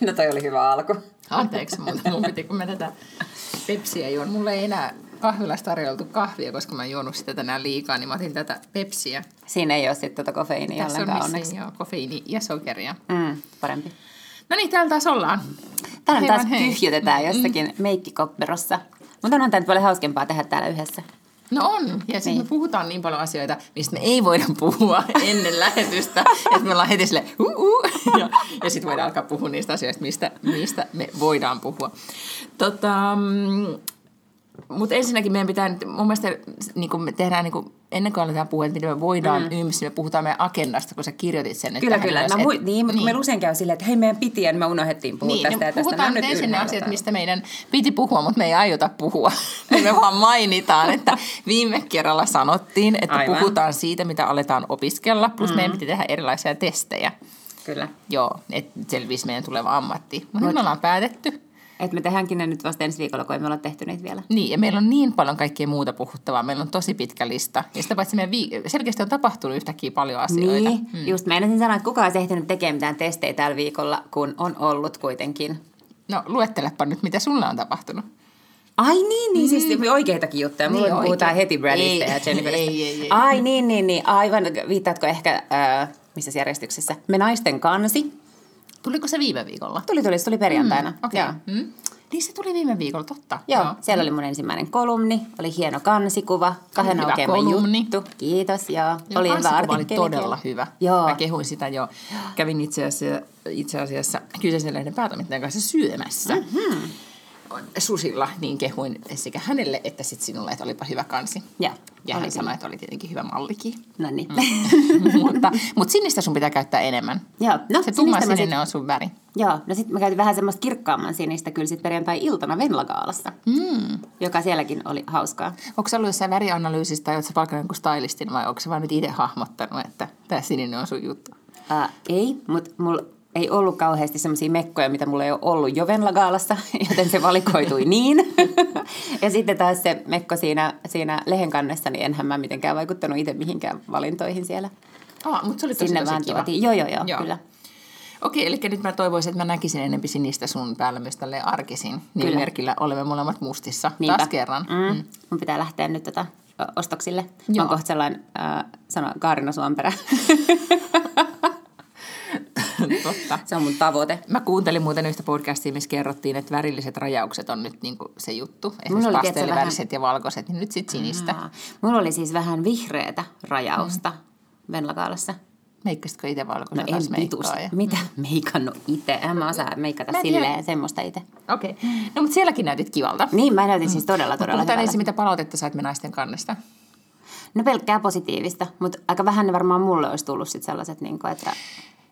No toi oli hyvä alku. Anteeksi, mutta mun piti, kun mä tätä pepsiä juon. Mulle ei enää kahvilasta tarjoltu kahvia, koska mä oon juonut sitä tänään liikaa, niin mä otin tätä pepsiä. Siinä ei ole sitten tuota kofeiinia Tässä on vissiin onneksi. joo, kofeiini ja sokeria. Mm, parempi. No niin, täällä taas ollaan. Hei taas hei. tyhjötetään jossakin meikkikopperossa. Mutta on tämä nyt paljon hauskempaa tehdä täällä yhdessä. No on, ja sitten Niin. me puhutaan niin paljon asioita, mistä me ei voida puhua ennen lähetystä, että me ollaan heti sille uh, uh, ja, ja sitten voidaan alkaa puhua niistä asioista, mistä, mistä me voidaan puhua. Tota, mutta ensinnäkin meidän pitää nyt, mun mielestä niin kun me tehdään, niin kun, ennen kuin aletaan puhua, että miten me voidaan mm. yhdessä, me puhutaan meidän agendasta, kun sä kirjoitit sen. Kyllä, kyllä. ylös, Mä et- niin, mutta niin. meillä usein käy silleen, että hei meidän piti ja me unohdettiin puhua niin, tästä niin ja tästä. puhutaan Mä nyt ensin ne asiat, mistä meidän piti puhua, mutta me ei aiota puhua. me vaan mainitaan, että viime kerralla sanottiin, että Aivan. puhutaan siitä, mitä aletaan opiskella, plus mm. meidän piti tehdä erilaisia testejä. Kyllä. Joo, että selvisi meidän tuleva ammatti. Mutta me ollaan päätetty. Et me tehdäänkin ne nyt vasta ensi viikolla, kun emme olla tehty niitä vielä. Niin, ja meillä on niin paljon kaikkea muuta puhuttavaa. Meillä on tosi pitkä lista. Ja sitä paitsi meidän vii- selkeästi on tapahtunut yhtäkkiä paljon asioita. Niin, mm. just meinasin sanoa, että kukaan ei ehtinyt tekemään mitään testejä tällä viikolla, kun on ollut kuitenkin. No, luettelepa nyt, mitä sulla on tapahtunut. Ai niin, niin siis oikeitakin juttuja. Mulla Niin, niin, puhutaan oikein. heti Bradista Ei, ja Jenniferistä. ei, ei, ei. Ai niin, niin, niin. Aivan, viittaatko ehkä, äh, missä järjestyksessä? Me naisten kansi. Tuliko se viime viikolla? Tuli, tuli, se tuli perjantaina. Mm, Okei. Joo. Okay. Mm. Niin se tuli viime viikolla, totta. Joo, siellä oli mun ensimmäinen kolumni, oli hieno kansikuva, kahden aukeama kolumni. juttu. Kiitos, joo. Joo, oli hyvä oli todella hyvä. Joo. Mä kehuin sitä jo. Kävin itse asiassa, itse asiassa kyseisen lehden päätoimittajan kanssa syömässä. Mm-hmm. Susilla, niin kehuin sekä hänelle että sit sinulle, että olipa hyvä kansi. Joo, Ja hän sanoi, että oli tietenkin hyvä mallikin. No niin. mutta, mutta sinistä sun pitää käyttää enemmän. Joo, no Se tumma sininen sit- on sun väri. Joo, no sitten mä käytin vähän semmoista kirkkaamman sinistä kyllä sit perjantai-iltana Venlagaalassa, mm. joka sielläkin oli hauskaa. Onko se ollut jossain värianalyysistä tai oletko palkannut jonkun stylistin vai onko se vaan nyt itse hahmottanut, että tämä sininen on sun juttu? Uh, ei, mutta mulla ei ollut kauheasti semmoisia mekkoja, mitä mulla ei ole ollut jo Venlagaalassa, joten se valikoitui niin. ja sitten taas se mekko siinä, siinä lehen kannessa, niin enhän mä mitenkään vaikuttanut itse mihinkään valintoihin siellä. Ah, mutta se oli tosi, Sinne tosi vaan kiva. tuotiin. Joo, joo, joo, Joo. kyllä. Okei, eli nyt mä toivoisin, että mä näkisin enempi sinistä sun päällä myös tälleen arkisin. Kyllä. Nimimerkillä olemme molemmat mustissa. Niinpä. Taas kerran. Mm. Mm. Mun pitää lähteä nyt tota, ö, ostoksille. Joo. oon kohta sellainen, äh, sano Kaarina Suomperä. Totta. se on mun tavoite. Mä kuuntelin muuten yhtä podcastia, missä kerrottiin, että värilliset rajaukset on nyt niinku se juttu. Esimerkiksi pastelliväriset ja valkoiset, niin nyt sit sinistä. Aa, Mulla oli siis vähän vihreätä rajausta mm. Venlagaalassa. Meikkasitko itse No valkoisen en taas vitus. meikkaa? Ja... Mitä meikannut itse? En mä osaa meikata Mä en silleen semmoista itse. Okei. Okay. No mutta sielläkin näytit kivalta. Niin, mä näytin siis todella, todella Puhutaan hyvältä. ensin, mitä palautetta sait me naisten kannesta. No pelkkää positiivista, mutta aika vähän ne varmaan mulle olisi tullut sit sellaiset, niin kuin, että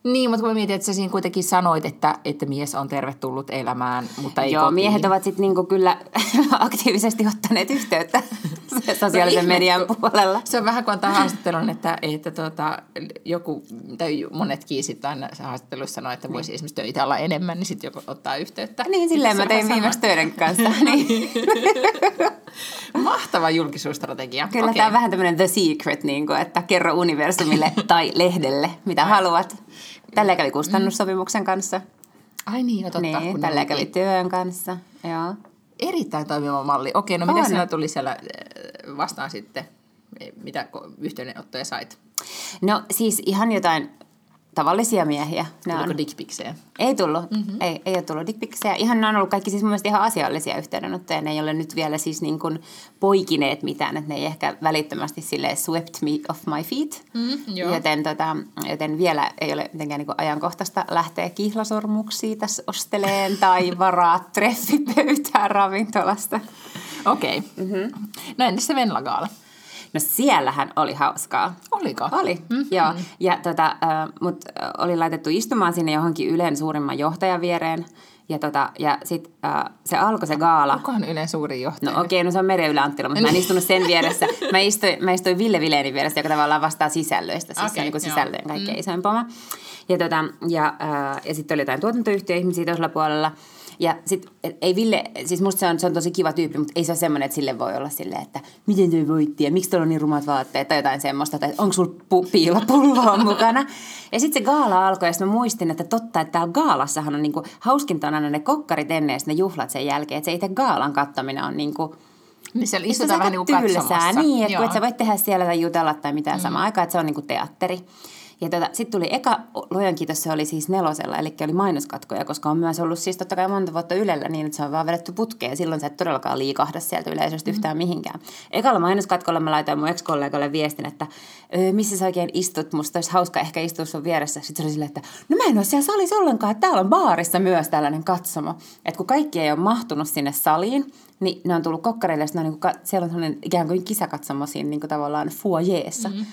Niin, mutta kun mietin, että sä siinä kuitenkin sanoit, että, että mies on tervetullut elämään, mutta ei Joo, kotiin. miehet ovat sitten niinku kyllä aktiivisesti ottaneet yhteyttä sosiaalisen median puolella. Se on vähän kuin antaa haastattelun, että, että tuota, joku, tai monetkin sitten aina se haastatteluissa sanoo, että voisi esimerkiksi töitä olla enemmän, niin sitten joku ottaa yhteyttä. Niin, silleen Se mä tein viimeksi töiden kanssa. Niin. Mahtava julkisuusstrategia. Kyllä Okei. tämä on vähän tämmöinen the secret, niin kuin, että kerro universumille tai lehdelle, mitä haluat. Tällä kävi kustannussopimuksen kanssa. Ai niin, no totta. Niin, tällä kävi työn kanssa. Joo. Erittäin toimiva malli. Okei, no mitä sinulla tuli siellä äh, vastaan sitten? Mitä yhteydenottoja sait? No siis ihan jotain tavallisia miehiä. Ne Tuliko on. dickpiksejä? Ei tullut, mm-hmm. ei, ei ole tullut dickpiksejä. Ihan ne on ollut kaikki siis mun mielestä ihan asiallisia yhteydenottoja. Ne ei ole nyt vielä siis niin kuin poikineet mitään, että ne ei ehkä välittömästi sille swept me off my feet. Mm, joo. joten, tota, joten vielä ei ole mitenkään niin kuin ajankohtaista lähteä kihlasormuksia tässä osteleen tai varaa treffipöytään ravintolasta. Okei. Okay. Mm-hmm. No entäs se Venlagaala? No siellähän oli hauskaa. Oliko? Oli, mm-hmm. joo. Ja tota, äh, mut oli laitettu istumaan sinne johonkin Ylen suurimman johtajan viereen. Ja, tota, ja sit äh, se alkoi se gaala. Kuka on Ylen suurin johtaja? No okei, okay, no se on Merja Ylä Anttila, mutta mä en istunut sen vieressä. Mä istuin, mä istuin Ville Vileenin vieressä, joka tavallaan vastaa sisällöistä, siis okay, se on niin kuin sisältöjen kaikkein mm. isoin poma. Ja, tota, ja, äh, ja sitten oli jotain tuotantoyhtiöihmisiä toisella puolella. Ja sit, ei Ville, siis musta se on, se on tosi kiva tyyppi, mutta ei se ole semmoinen, että sille voi olla silleen, että miten toi voitti ja miksi tuolla on niin rumat vaatteet tai jotain semmoista, tai onko sulla pu- piilopulloa mukana. Ja sitten se gaala alkoi ja mä muistin, että totta, että täällä gaalassahan on niinku, hauskinta on aina ne kokkarit ennen ja ne juhlat sen jälkeen, että se itse gaalan kattaminen on niinku, niin siellä istutaan vähän niin kuin katsomassa. Niin, että et sä voit tehdä siellä tai jutella tai mitään mm. samaan aikaan, että se on niin kuin teatteri. Ja tota, sitten tuli eka, luojan kiitos, se oli siis nelosella, eli oli mainoskatkoja, koska on myös ollut siis totta kai monta vuotta Ylellä niin, että se on vaan vedetty putkeen silloin sä et todellakaan liikahda sieltä yleisöstä mm. yhtään mihinkään. Ekalla mainoskatkolla mä laitoin mun ex-kollegalle viestin, että missä sä oikein istut, musta olisi hauska ehkä istua sun vieressä. Sitten se oli silleen, että no mä en ole siellä salissa ollenkaan, että täällä on baarissa myös tällainen katsomo. Että kun kaikki ei ole mahtunut sinne saliin, niin ne on tullut kokkareille, ja niin kuin, siellä on sellainen ikään kuin kisakatsomo siinä niin kuin tavallaan foyeessa. Mm-hmm.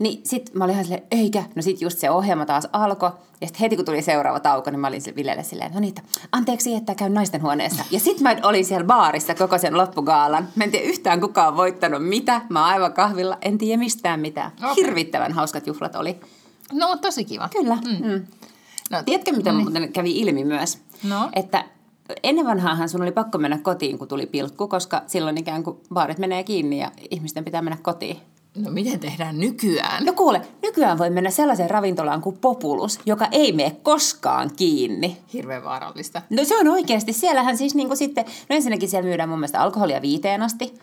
Niin sit mä olin ihan silleen, eikä. No sit just se ohjelma taas alkoi. Ja sitten heti kun tuli seuraava tauko, niin mä olin Villelle silleen, no niin, anteeksi, että käyn naisten huoneessa. Ja sit mä olin siellä baarissa koko sen loppugaalan. Mä en tiedä yhtään kukaan on voittanut mitä. Mä aivan kahvilla, en tiedä mistään mitään. Okay. Hirvittävän hauskat juhlat oli. No, tosi kiva. Kyllä. Mm. Mm. No, Tiedätkö, mitä niin. muuten kävi ilmi myös? No. Että ennen vanhaahan sun oli pakko mennä kotiin, kun tuli pilkku, koska silloin ikään kuin baarit menee kiinni ja ihmisten pitää mennä kotiin. No miten tehdään nykyään? No kuule, nykyään voi mennä sellaiseen ravintolaan kuin Populus, joka ei mene koskaan kiinni. Hirveän vaarallista. No se on oikeasti. Siellähän siis niin kuin sitten, no ensinnäkin siellä myydään mun mielestä alkoholia viiteen asti.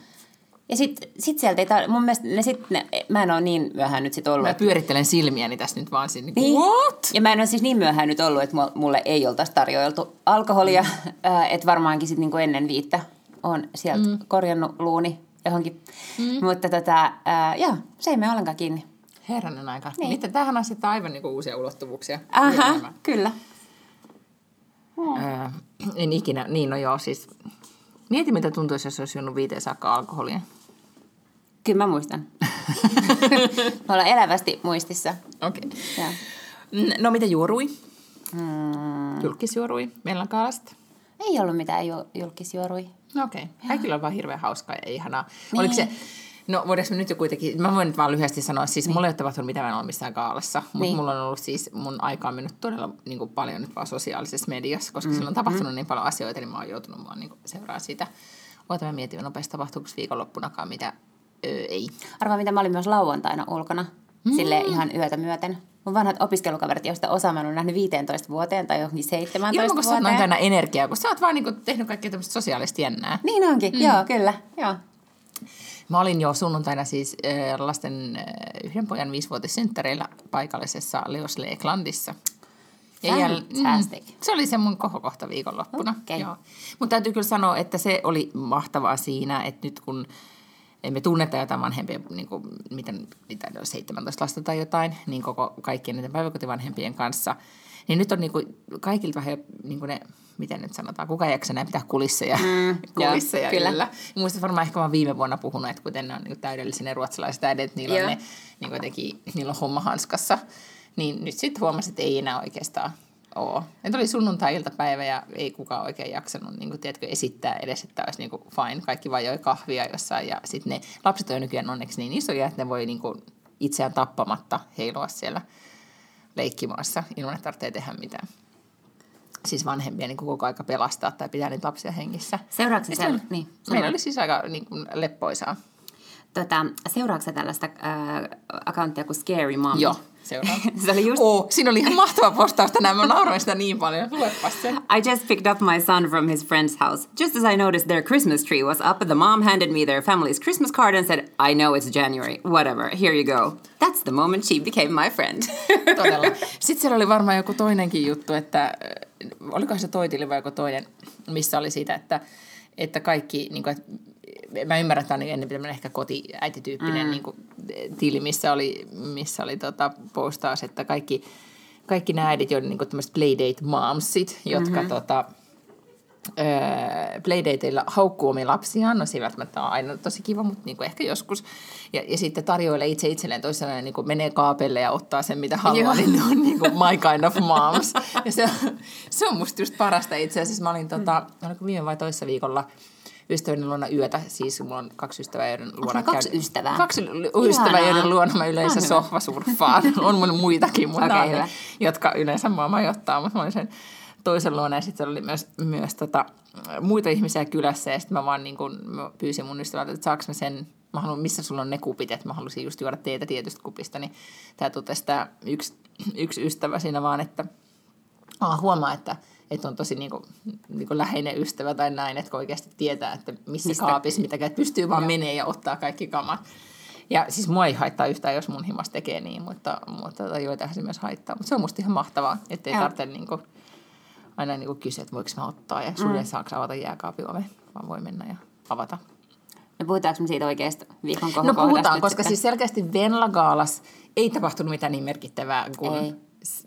Ja sitten sit sieltä ei tar- mun mielestä ne sit, ne, mä en ole niin myöhään nyt sit ollut. Mä pyörittelen silmiäni tässä nyt vaan sinne. Niin. What? Ja mä en ole siis niin myöhään nyt ollut, että mulle ei oltaisi tarjoiltu alkoholia. Mm. Äh, että varmaankin sitten niin ennen viittä on sieltä mm. korjannut luuni johonkin. Mm. Mutta tota, ää, joo, se ei mene ollenkaan kiinni. Herranen aika. Niin. Miten tähän asettaa aivan niinku uusia ulottuvuuksia. Aha, kyllä. Ää, en ikinä, niin no joo, siis mieti mitä tuntuisi, jos olisi juonut viiteen saakka alkoholia. Kyllä mä muistan. mä ollaan elävästi muistissa. Okei. Okay. No mitä juorui? Mm. Julkisjuorui meillä kaalasta? Ei ollut mitään ju- julkisjuorui. Okei. Okay. Kaikilla on vaan hirveän hauskaa ja ihanaa. Niin. Oliko se, no voidaanko nyt jo kuitenkin, mä voin nyt vaan lyhyesti sanoa, siis niin. mulla ei ole tapahtunut mitään, mä en ole missään kaalassa, mutta niin. mulla on ollut siis, mun aika on mennyt todella niin kuin paljon nyt vaan sosiaalisessa mediassa, koska mm. sillä on tapahtunut mm. niin paljon asioita, niin mä oon joutunut vaan niin seuraamaan sitä. Oota mä mietin nopeasti, tapahtuuko viikonloppunakaan mitä, öö, ei. Arvaa mitä mä olin myös lauantaina ulkona, mm. sille ihan yötä myöten. Mun vanhat opiskelukaverit, joista osa mä oon nähnyt 15 vuoteen tai johonkin 17 Ilman, kun vuoteen. Ilman, kun sä energiaa, kun sä oot vaan niinku tehnyt kaikkea tämmöistä sosiaalista jännää. Niin onkin, mm. joo, kyllä, joo. Mä olin jo sunnuntaina siis äh, lasten äh, yhden pojan viisivuotissynttäreillä paikallisessa Leos Leeklandissa. Fantastic. Mm, se oli se mun kohokohta viikonloppuna. Okay. Mutta täytyy kyllä sanoa, että se oli mahtavaa siinä, että nyt kun me tunnetaan jotain vanhempia, niin kuin, miten, mitä 17 lasta tai jotain, niin koko kaikkien näiden päiväkotivanhempien kanssa. Niin nyt on niin kuin, kaikilta vähän niin kuin ne, miten nyt sanotaan, kuka ei jaksa näin pitää kulisseja, mm, kulisseja joo, kyllä. Muistan varmaan ehkä mä viime vuonna puhunut, että kuten ne on niin täydellisiä ne ruotsalaiset äidit, niillä on ne niin jotenkin, niillä on homma hanskassa. Niin nyt sitten huomasin, että ei enää oikeastaan ole. Et oli sunnuntai-iltapäivä ja ei kukaan oikein jaksanut niin kuin, tiedätkö, esittää edes, että olisi niin kuin, fine. Kaikki vaan joi kahvia jossain ja sitten ne lapset on nykyään onneksi niin isoja, että ne voi niin kuin, itseään tappamatta heilua siellä leikkimaassa ilman, että tarvitsee tehdä mitään. Siis vanhempia niin kuin koko aika pelastaa tai pitää niitä lapsia hengissä. Seuraavaksi siellä? Niin, meillä oli siis aika niin kuin, leppoisaa. Tota, seuraavaksi tällaista äh, accounttia kuin Scary Mom? Joo, seuraan. se oli just... Oh, siinä oli ihan mahtava postaus tänään. Mä nauroin sitä niin paljon. Luepas se. I just picked up my son from his friend's house. Just as I noticed their Christmas tree was up, the mom handed me their family's Christmas card and said, I know it's January. Whatever, here you go. That's the moment she became my friend. Todella. Sitten siellä oli varmaan joku toinenkin juttu, että äh, oliko se toitili vai joku toinen, missä oli siitä, että, että kaikki, niin kuin, että mä ymmärrän, että on ennen ehkä kotiäitityyppinen mm. niin kuin, tili, missä oli, missä oli tota, postaus, että kaikki, kaikki nämä äidit, joiden niin tämmöiset playdate momsit, jotka mm-hmm. tota, öö, playdateilla haukkuu omia lapsiaan, no se ei välttämättä ole aina tosi kiva, mutta niin kuin ehkä joskus. Ja, ja sitten tarjoilee itse itselleen toisaalta niin kuin menee kaapelle ja ottaa sen, mitä haluaa, Joo. niin ne on niin kuin my kind of moms. Ja se, on- se on musta just parasta itse asiassa. Mä olin tota, oliko viime vai toissa viikolla ystäväni luona yötä, siis mulla on kaksi ystävää, joiden luona kaksi käyn- ystävää? Kaksi ystävää, joiden luona mä yleensä On sohvasurffaan. on mun muitakin, mutta okay, hyvä. jotka yleensä mua majoittaa, mutta mä olin sen toisen luona. Ja sitten oli myös, myös tota, muita ihmisiä kylässä. Ja sitten mä vaan niin kun, mä pyysin mun ystävältä, että saaks mä sen, mä haluan, missä sulla on ne kupit, että mä halusin just juoda teetä tietystä kupista, niin tää totesi tää yksi, yksi ystävä siinä vaan, että ah, huomaa, että, että on tosi niin kuin, niin kuin läheinen ystävä tai näin, että oikeasti tietää, että missä Mistä- kaapissa mitä että pystyy vaan menee ja ottaa kaikki kamat. Ja siis mua ei haittaa yhtään, jos mun himas tekee niin, mutta, mutta tota, joitahan se myös haittaa. Mutta se on musta ihan mahtavaa, ettei Joo. tarvitse niin kuin, aina niin kuin kysyä, että voiko mä ottaa ja sulle mm. saako avata jääkaapin ove, vaan voi mennä ja avata. No puhutaanko me siitä oikeasta viikon No puhutaan, koska sitten? siis selkeästi Venla Gaalas ei tapahtunut mitään niin merkittävää kuin, Ei.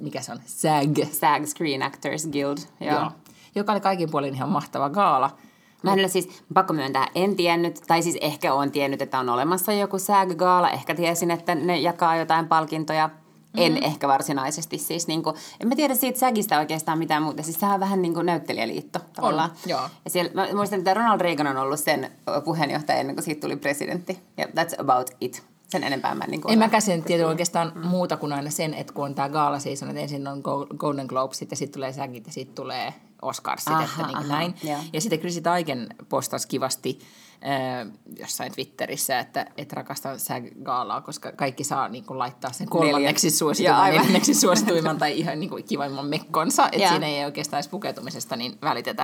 Mikä se on, SAG. SAG Screen Actors Guild, joo. Joo. Joka oli kaikin puolin ihan mahtava gaala. Mä en ole siis, pakko myöntää, en tiennyt, tai siis ehkä on tiennyt, että on olemassa joku SAG-gaala. Ehkä tiesin, että ne jakaa jotain palkintoja. En Mm-hmm. ehkä varsinaisesti siis, niin kuin, en mä tiedä siitä SAGista oikeastaan mitään muuta. Siis sehän on vähän niin kuin näyttelijäliitto tavallaan. joo. Ja siellä, mä muistan, että Ronald Reagan on ollut sen puheenjohtaja ennen kuin siitä tuli presidentti. Ja that's about it. Sen enempää mä en niin En mäkään sen tiedä oikeastaan muuta kuin aina sen, että kun on tämä gaala season, että ensin on Go- Golden Globesit ja sitten tulee SAGit ja sitten tulee Oscarsit, Aha, että niin kuin aha, näin. joo. Ja sitten Chrissy Taiken postasi kivasti äh, jossain Twitterissä, että, että rakastan SAG-gaalaa, koska kaikki saa niin kuin, laittaa sen kolmanneksi suosituimman, neljänneksi suosituimman tai ihan niin kuin, kivimman mekkonsa, että siinä ei oikeastaan edes pukeutumisesta niin välitetä.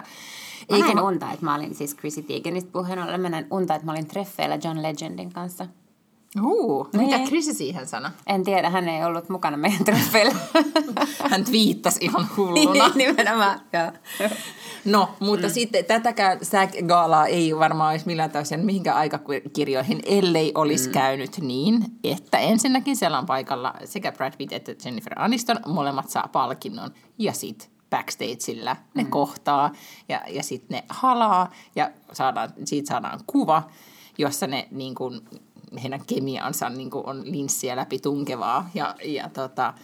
Mä Eikä näin mä- unta, että mä olin siis Chrissy Teigenistä puheen ollen. Mä näin unta, että mä olin treffeillä John Legendin kanssa. Huu, mitä Niin. Chrissy siihen sanoi? En tiedä, hän ei ollut mukana meidän treffeilla. Hän twiittasi ihan hulluna. Nimenomaan, joo. No, mutta mm. sitten tätäkään SAG-gaalaa ei varmaan olisi millään tavalla mihinkään aikakirjoihin, ellei olisi mm. käynyt niin, että ensinnäkin siellä on paikalla sekä Brad Pitt että Jennifer Aniston, molemmat saa palkinnon, ja sitten backstageillä ne mm. kohtaa, ja, ja sitten ne halaa, ja saadaan, siitä saadaan kuva, jossa ne niin kuin, heidän kemiansa niin kuin on linssiä läpi tunkevaa, ja, ja tota,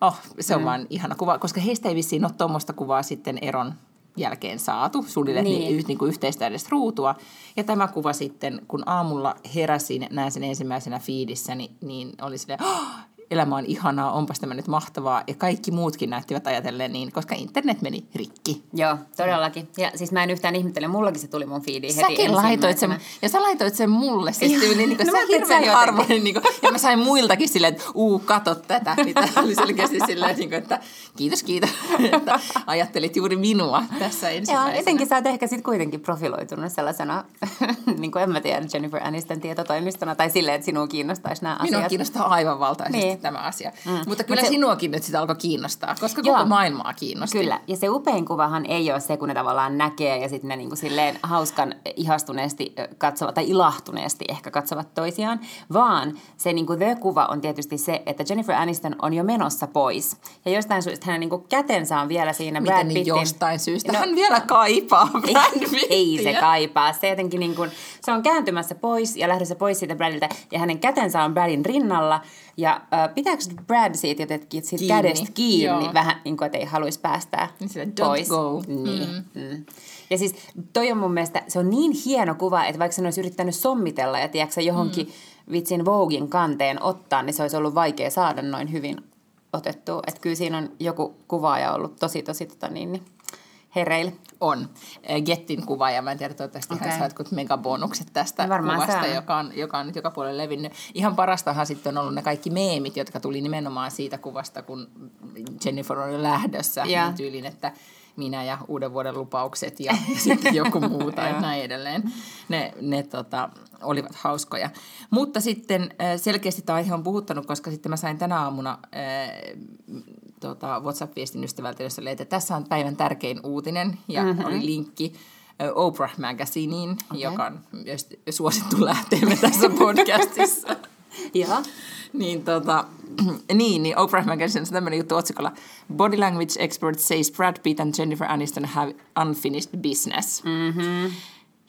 oh, se on mm. vaan ihana kuva, koska heistä ei vissiin ole tuommoista kuvaa sitten eron jälkeen saatu, suunnilleen Niin. niin. niin kuin yhteistä edes ruutua. Ja tämä kuva sitten, kun aamulla heräsin, näin sen ensimmäisenä fiidissä, niin, niin oli silleen, oh, elämä on ihanaa, onpas tämä nyt mahtavaa. Ja kaikki muutkin näyttivät ajatellen niin, koska internet meni rikki. Joo, todellakin. Ja siis mä en yhtään ihmettele, mullakin se tuli mun feediin heti Säkin laitoit sen, ja sä laitoit sen mulle, siis Joo. tyyliin, niin kuin, No sä hirveän harvoin, niin kuin, ja mä sain muiltakin silleen, että uu, kato tätä, niin oli selkeästi silleen, niin kuin, että kiitos, kiitos, että ajattelit juuri minua tässä Joo, ensimmäisenä. etenkin sä oot ehkä sit kuitenkin profiloitunut sellaisena, niin kuin en mä tiedä, Jennifer Aniston tietotoimistona, tai silleen, että sinua kiinnostaisi nämä Minua asiat. kiinnostaa aivan valtaisesti Niin. Niin. tämä asia. Mm. Mutta kyllä Mut se- sinuakin nyt sitä alkoi kiinnostaa, koska Joo. koko maailmaa kiinnosti. Kyllä, ja se upein kuvahan ei ole se, kun ne tavallaan näkee ja sitten ne niinku silleen hauskan ihastuneesti ö, katsovat, tai ilahtuneesti ehkä katsovat toisiaan, vaan se niinku the-kuva on tietysti se, että Jennifer Aniston on jo menossa pois. Ja jostain syystä hänen niinku kätensä on vielä siinä Brad Miten niin Pittin... jostain syystä? No, Hän vielä kaipaa ei, Brad Pittiä. ei se kaipaa. Se jotenkin niin kuin, se on kääntymässä pois ja lähdössä pois siitä Bradilta ja hänen kätensä on Bradin rinnalla. Ja äh, pitääkö Brad siitä jotenkin siitä Kiinni. kädestä kiinni Joo. vähän niin kuin, että ei haluaisi päästää Niin sille, "Don't pois. go." Niin. Mm. Mm. Ja siis toi on mun mielestä, se on niin hieno kuva, että vaikka sen olisi yrittänyt sommitella ja tiedätkö, johonkin mm. vitsin Vogin kanteen ottaa, niin se olisi ollut vaikea saada noin hyvin otettua. Että kyllä siinä on joku kuvaaja ollut tosi, tosi tota niin, niin hereillä. On. Eh, Gettin kuva, ja mä en tiedä, toivottavasti Okei. hän saa jotkut megabonukset tästä varmaan kuvasta, saa. joka on, joka on nyt joka puolelle levinnyt. Ihan parastahan sitten on ollut ne kaikki meemit, jotka tuli nimenomaan siitä kuvasta, kun Jennifer oli lähdössä. Joo. Niin tyylin, että minä ja uuden vuoden lupaukset ja, sitten joku muu tai näin edelleen. Ne, ne tota, olivat hauskoja. Mutta sitten äh, selkeästi tämä aihe on puhuttanut, koska sitten mä sain tänä aamuna äh, tota, WhatsApp-viestin ystävältä, jossa oli, että tässä on päivän tärkein uutinen ja mm-hmm. oli linkki Oprah Magazineen, okay. joka on myös suosittu lähteemme tässä podcastissa. Joo. niin, tota, niin, niin Oprah Magazine on tämmöinen juttu otsikolla Body Language Expert says Brad Pitt and Jennifer Aniston have unfinished business. Mm-hmm.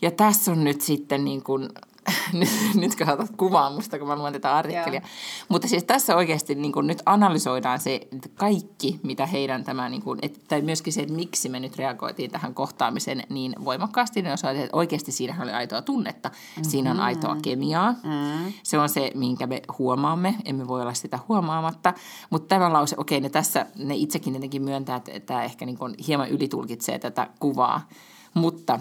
Ja tässä on nyt sitten niin kuin, nyt, nyt kun otat kuvaa musta, kun mä luen tätä artikkelia. Joo. Mutta siis tässä oikeasti niin kuin nyt analysoidaan se että kaikki, mitä heidän tämä, niin kuin, et, tai myöskin se, että miksi me nyt reagoitiin tähän kohtaamiseen niin voimakkaasti. Ne osoitti, että oikeasti siinä oli aitoa tunnetta. Mm-hmm. Siinä on aitoa kemiaa. Mm-hmm. Se on se, minkä me huomaamme. Emme voi olla sitä huomaamatta. Mutta tämä lause, okei, ne tässä, ne itsekin jotenkin myöntää, että tämä ehkä niin kuin hieman ylitulkitsee tätä kuvaa. Mutta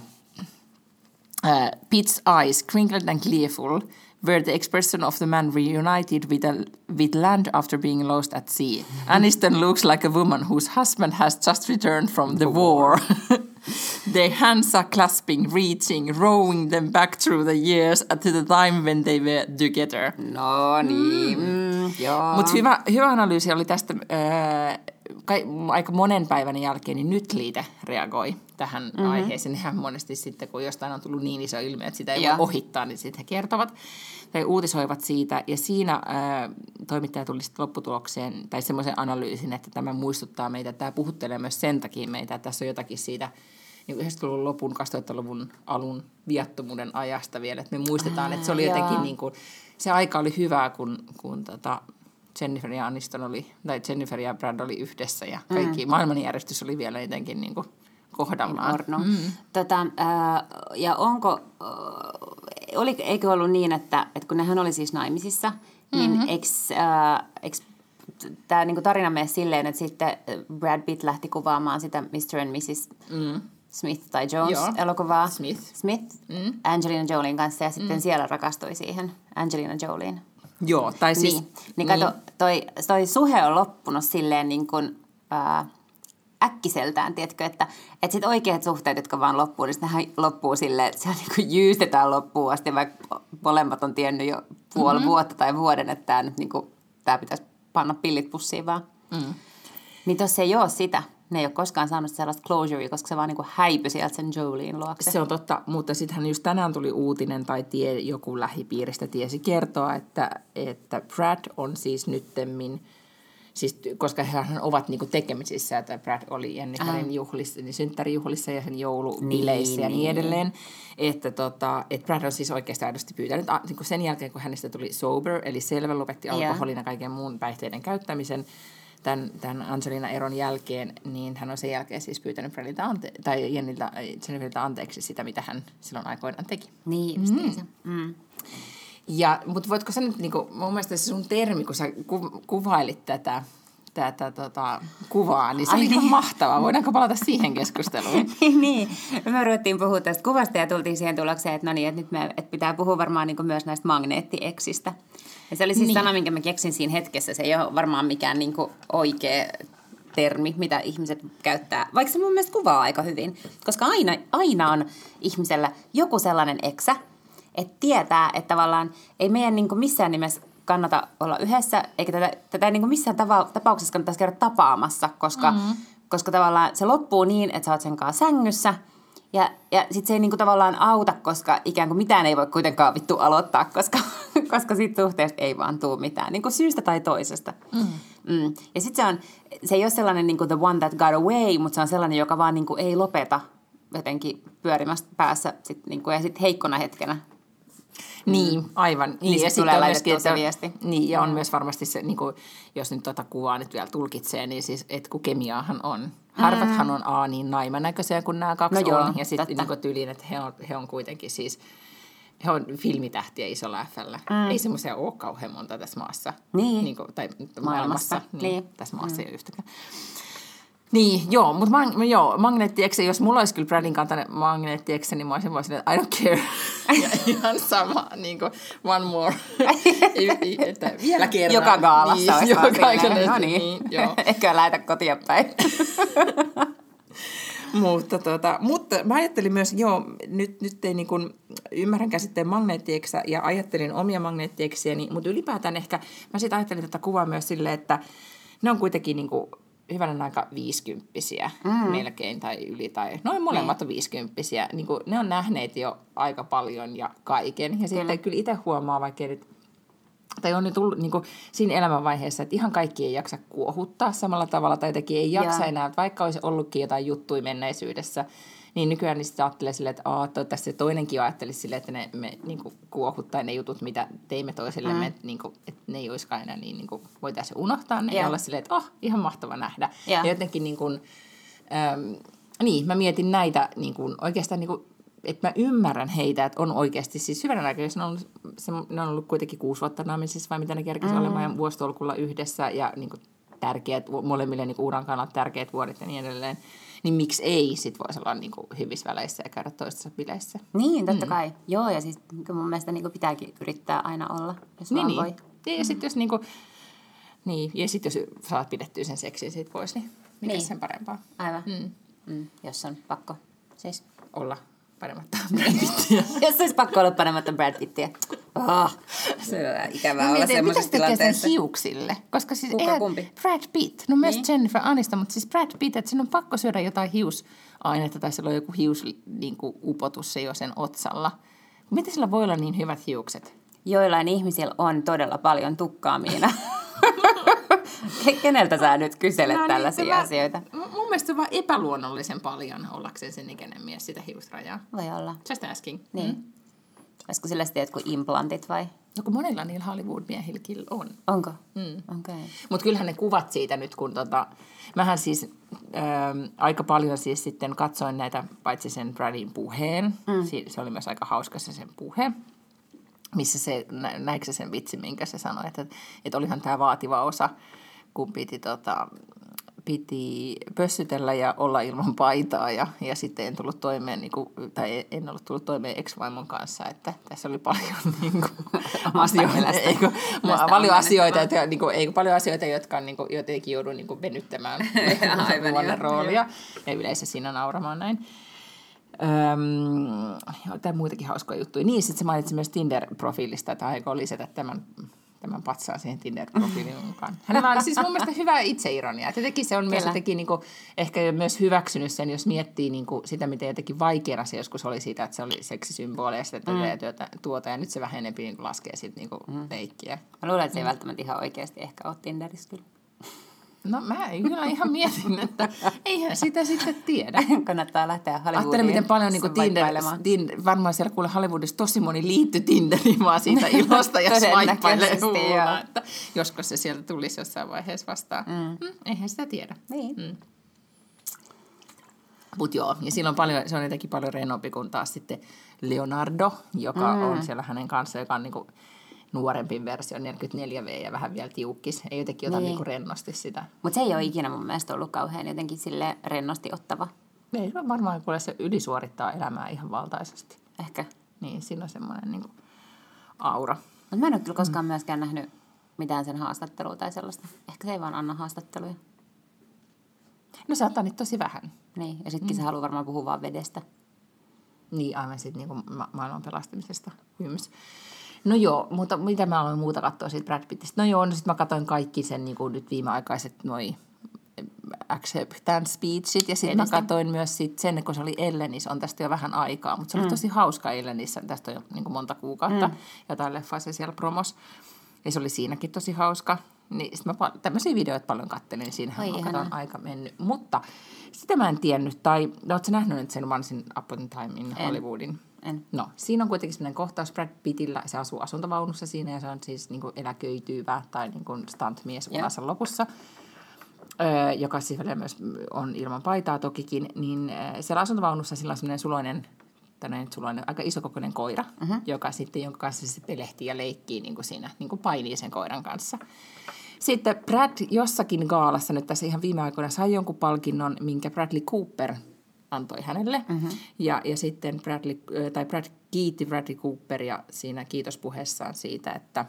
Uh, Pitt's eyes, crinkled and gleeful, were the expression of the man reunited with, a, with land after being lost at sea. Aniston looks like a woman whose husband has just returned from the war. Their hands are clasping, reaching, rowing them back through the years to the time when they were together. No niin, mm, joo. Mutta hyvä, hyvä analyysi oli tästä äh, kai, aika monen päivän jälkeen, niin nyt liite reagoi tähän mm-hmm. aiheeseen. Hän monesti sitten, kun jostain on tullut niin iso ilmiö, että sitä ei Joo. voi ohittaa, niin sitten he kertovat tai uutisoivat siitä. Ja siinä äh, toimittaja tuli sitten lopputulokseen tai semmoisen analyysin, että tämä muistuttaa meitä, tämä puhuttelee myös sen takia meitä, että tässä on jotakin siitä niin 90-luvun lopun, 2000-luvun alun viattomuuden ajasta vielä, että me muistetaan, että se oli Joo. jotenkin niin kuin, se aika oli hyvää, kun, kun tota, Jennifer ja Aniston oli, tai Jennifer ja Brad oli yhdessä ja kaikki mm. maailmanjärjestys oli vielä jotenkin niin kuin kohdallaan. Orno. Mm. Tota, äh, ja onko, äh, oli, eikö ollut niin, että, että kun nehän oli siis naimisissa, niin mm-hmm. eikö, äh, eikö tämä niinku tarina mene silleen, että sitten Brad Pitt lähti kuvaamaan sitä Mr. and Mrs. Mm. Smith tai Jones Joo. elokuvaa. Smith. Smith mm. Angelina Jolien kanssa ja sitten mm. siellä rakastui siihen Angelina Jolien. Joo, tai siis... Niin, niin kato, toi, toi suhe on loppunut silleen niin kuin, ää, äkkiseltään, tiedätkö, että, että sit oikeat suhteet, jotka vaan loppuu, niin nehän loppuu silleen, että se niin kuin jyystetään loppuun asti, vaikka molemmat on tiennyt jo puoli mm-hmm. vuotta tai vuoden, että tämä nyt niin kuin, tää pitäisi panna pillit pussiin vaan. Mm. Niin tossa ei ole sitä. Ne ei ole koskaan saanut sellaista closurea, koska se vaan niin kuin häipyi sieltä sen Jolien luokse. Se on totta, mutta sittenhän just tänään tuli uutinen tai tie, joku lähipiiristä tiesi kertoa, että, että Brad on siis nyttemmin, siis, koska hehän ovat niinku tekemisissä, että Brad oli Jenniferin juhlissa, niin synttärijuhlissa ja sen joulubileissä Niin, ja niin niin. edelleen. Että, tota, että Brad on siis oikeasti aidosti pyytänyt, a, niin sen jälkeen kun hänestä tuli sober, eli selvä lopetti alkoholin ja kaiken muun päihteiden käyttämisen, tämän, tämän Angelina eron jälkeen, niin hän on sen jälkeen siis pyytänyt Bradilta ante- tai Jenniltä, Jenniferiltä anteeksi sitä, mitä hän silloin aikoinaan teki. Niin, justiinsa. Mm. Ja, mutta voitko sä nyt, niin kuin, mun mielestä se sun termi, kun sä ku, kuvailit tätä, tätä tota, kuvaa, niin se Ai oli ihan niin. mahtavaa. Voidaanko palata siihen keskusteluun? niin, me ruvettiin puhua tästä kuvasta ja tultiin siihen tulokseen, että no niin, että nyt me, että pitää puhua varmaan niin myös näistä magneettieksistä. Ja se oli siis Niin. sana, minkä mä keksin siinä hetkessä. Se ei ole varmaan mikään niin oikea termi, mitä ihmiset käyttää. Vaikka se mun mielestä kuvaa aika hyvin. Koska aina, aina on ihmisellä joku sellainen eksä, että tietää, että tavallaan ei meidän niin missään nimessä kannata olla yhdessä, eikä tätä, tätä ei niin missään tava, tapauksessa kannattaisi käydä tapaamassa, koska, mm-hmm. koska tavallaan se loppuu niin, että sä oot sen kanssa sängyssä, ja, ja sitten se ei niinku tavallaan auta, koska ikään kuin mitään ei voi kuitenkaan vittu aloittaa, koska, koska siitä suhteesta ei vaan tule mitään, niinku syystä tai toisesta. Mm. Mm. Ja sitten se on, se ei ole sellainen niinku the one that got away, mutta se on sellainen, joka vaan niinku ei lopeta jotenkin pyörimästä päässä sit niinku, ja sitten heikkona hetkenä. Niin, aivan. Niin sit sitten tulee on se että- viesti. Niin, ja on myös varmasti se, niin kuin, jos nyt tuota kuvaa nyt vielä tulkitsee, niin siis, että kun kemiaahan on. Harvathan on A niin naimanäköisiä kuin nämä kaksi No joo, on. Ja sitten niin tyyliin, että he on, he on kuitenkin siis, he on filmitähtiä isolla Fllä. Mm. Ei semmoisia ole kauhean monta tässä maassa. Niin. niin kuin, tai maailmassa. Maailmassa, Niin, niin. Tässä maassa mm. ei ole yhtäkään. Niin, joo, mutta man, joo, magneettieksi, jos mulla olisi kyllä Bradin kantainen magneettieksi, niin mä olisin vaan silleen, että I don't care. Ja ihan sama, niin kuin one more. I- i- että vielä kerran. Joka gaalassa niin, olisi joka vaan silleen, no niin, niin joo. ehkä lähetä kotia päin. mutta, tota, mutta mä ajattelin myös, joo, nyt, nyt ei niin kuin, ymmärrän käsitteen magneettieksä ja ajattelin omia magneettieksiäni, mutta ylipäätään ehkä mä sitten ajattelin tätä kuvaa myös silleen, että ne on kuitenkin niin kuin, hyvänen aika viisikymppisiä mm. melkein tai yli, tai noin molemmat Niin. on viisikymppisiä. Niin kuin, ne on nähneet jo aika paljon ja kaiken. Ja sitten kyllä itse huomaa, vaikka nyt tai on nyt tullut niin kuin, siinä elämänvaiheessa, että ihan kaikki ei jaksa kuohuttaa samalla tavalla tai jotenkin ei jaksa Joo. enää, vaikka olisi ollutkin jotain juttuja menneisyydessä, niin nykyään niistä ajattelee silleen, että Aa, toivottavasti se toinenkin ajattelisi silleen, että ne me niin kuin, kuohuttaa ne jutut, mitä teimme toisillemme, mm. että, niin kuin, että ne ei olisikaan enää niin, niin kuin, voitaisiin unohtaa ne ja Joo. olla silleen, että oh, ihan mahtava nähdä. Joo. Ja jotenkin niin kuin, äm, niin, mä mietin näitä niin kuin, oikeastaan niin kuin, että mä ymmärrän heitä, että on oikeasti siis hyvänä aikaa, jos ne on, ollut, se, ne on ollut kuitenkin kuusi vuotta naimisissa vai mitä ne kerkesi mm. olemaan ja vuositolkulla yhdessä ja niin kuin, tärkeät, molemmille niin kuin, uran kannalta tärkeät vuodet ja niin edelleen, niin miksi ei sit voisi olla niin kuin, hyvissä väleissä ja käydä toistensa bileissä? Niin, totta mm. kai. Joo, ja siis kyllä mun mielestä niin pitääkin yrittää aina olla, jos Niin, vaan niin. voi. Ja, ja sitten jos, niin kuin, niin, ja sit, jos saat pidettyä sen seksin siitä pois, niin mikä Niin. sen parempaa? Aivan. Mm. Mm, jos on pakko. Siis. Olla paremmatta Brad Jos olisi pakko olla panematta Brad Pittiä. Oh, se on ikävää olla Mietin, mitä semmoisessa se tekee sen tilanteessa. hiuksille? Koska siis Kuka, eihän- kumpi? Brad Pitt. No myös Niin. Jennifer Aniston, mutta siis Brad Pitt, että sinun on pakko syödä jotain hiusainetta tai sillä on joku hius niin kuin upotus se jo sen otsalla. Miten sillä voi olla niin hyvät hiukset? Joillain ihmisillä on todella paljon tukkaa, Miina. Ke- Keneltä sä nyt kyselet No niin, tällaisia tämä- asioita? M- Mun mielestä se on vaan epäluonnollisen paljon ollakseen sen ikäinen mies sitä hiusrajaa. Voi olla. Just asking. Niin. Mm. Olisiko sillä sitten jotkut implantit vai? No kun monilla niillä Hollywood-miehillä on. Onko? Mm. Okei. Okay. Mutta kyllähän ne kuvat siitä nyt, kun tota, mähän siis ähm, aika paljon siis sitten katsoin näitä, paitsi sen Bradin puheen, mm. si- se oli myös aika hauska se sen puhe, missä se, nä- näikö se sen vitsi, minkä se sanoi, että, että olihan tämä vaativa osa, kun piti tota, piti pössytellä ja olla ilman paitaa ja, ja sitten en tullut toimeen, niin kuin, tai en ollut tullut toimeen ex-vaimon kanssa, että tässä oli paljon niin kuin, asioita, eikö, paljon on asioita, että, niin kuin, ei, paljon asioita, jotka on, niin kuin, jotenkin joudun niin kuin, venyttämään Aivan, roolia ja yleensä siinä nauramaan näin. Öm, jotain muitakin hauskoja juttuja. Niin, sitten se mainitsi myös Tinder-profiilista, että aikoo lisätä tämän, tämän patsaan siihen Tinder-profiilin mukaan. Hänellä on siis mun mielestä hyvä itseironia. Että jotenkin se on myös jotenkin niin kuin, ehkä myös hyväksynyt sen, jos miettii niin kuin sitä, miten jotenkin vaikeana se joskus oli siitä, että se oli seksisymbooli ja sitä tätä ja työtä, tuota, ja nyt se vähän enempi niin kuin laskee sitten niin kuin mm. leikkiä. Mä luulen, että se ei välttämättä ihan oikeasti ehkä ole Tinderissä kyllä. No mä kyllä ihan mietin, että eihän sitä sitten tiedä. Kannattaa lähteä Hollywoodiin. Ajattele, miten paljon niin Tinder. Tinder, varmaan siellä kuule Hollywoodissa tosi moni liittyi Tinderiin vaan siitä ilosta ja Todennäköisesti, huulaa, että josko se sieltä tulisi jossain vaiheessa vastaan. Mm. Mm, eihän sitä tiedä. Niin. Mm. Mutta joo, ja silloin paljon, se on jotenkin paljon renompi kuin taas sitten Leonardo, joka mm. on siellä hänen kanssaan, joka on niinku nuorempi versio, 44V ja vähän vielä tiukkis. Ei jotenkin ota Niin. niinku rennosti sitä. Mutta se ei ole ikinä mun mielestä ollut kauhean jotenkin sille rennosti ottava. Ei se varmaan, kuule se ylisuorittaa elämää ihan valtaisesti. Ehkä. Niin, siinä on semmoinen niinku aura. Mutta mä en ole kyllä koskaan myöskään nähnyt mitään sen haastattelua tai sellaista. Ehkä se ei vaan anna haastatteluja. No se antaa nyt tosi vähän. Niin, ja sittenkin mm. se haluaa varmaan puhua vaan vedestä. Niin, aivan sitten niinku ma- maailman pelastamisesta hyms. No joo, mutta mitä mä aloin muuta katsoa siitä Brad Pittistä? No joo, no sitten mä katsoin kaikki sen niinku nyt viimeaikaiset noi acceptance speechit ja sitten mä katsoin myös sit sen, kun se oli Ellenissä, on tästä jo vähän aikaa, mutta se oli tosi hauska Ellenissä, tästä on jo niin kuin monta kuukautta, mm. jotain leffaa se siellä promos, ja se oli siinäkin tosi hauska. Niin sit mä tämmöisiä videoita paljon kattelin, niin siinähän Oi, aika mennyt. Mutta sitä mä en tiennyt, tai no, ootko nähnyt nyt sen Once in Upon Time in En. Hollywoodin? En. No, siinä on kuitenkin sellainen kohtaus Brad Pittillä, se asuu asuntovaunussa siinä ja se on siis niin kuin eläköityvä tai niin kuin stuntmies uransa lopussa, öö, joka siis välillä myös on ilman paitaa tokikin, niin siellä asuntovaunussa sillä on sellainen suloinen, tämmöinen suloinen, aika isokokoinen koira, uh-huh. joka sitten, jonka kanssa se pelehtii ja leikkii niin kuin siinä, niin kuin painii sen koiran kanssa. Sitten Brad jossakin gaalassa nyt tässä ihan viime aikoina sai jonkun palkinnon, minkä Bradley Cooper antoi hänelle. Mm-hmm. Ja, ja sitten Bradley, tai Brad kiitti Bradley Cooperia siinä kiitospuheessaan siitä, että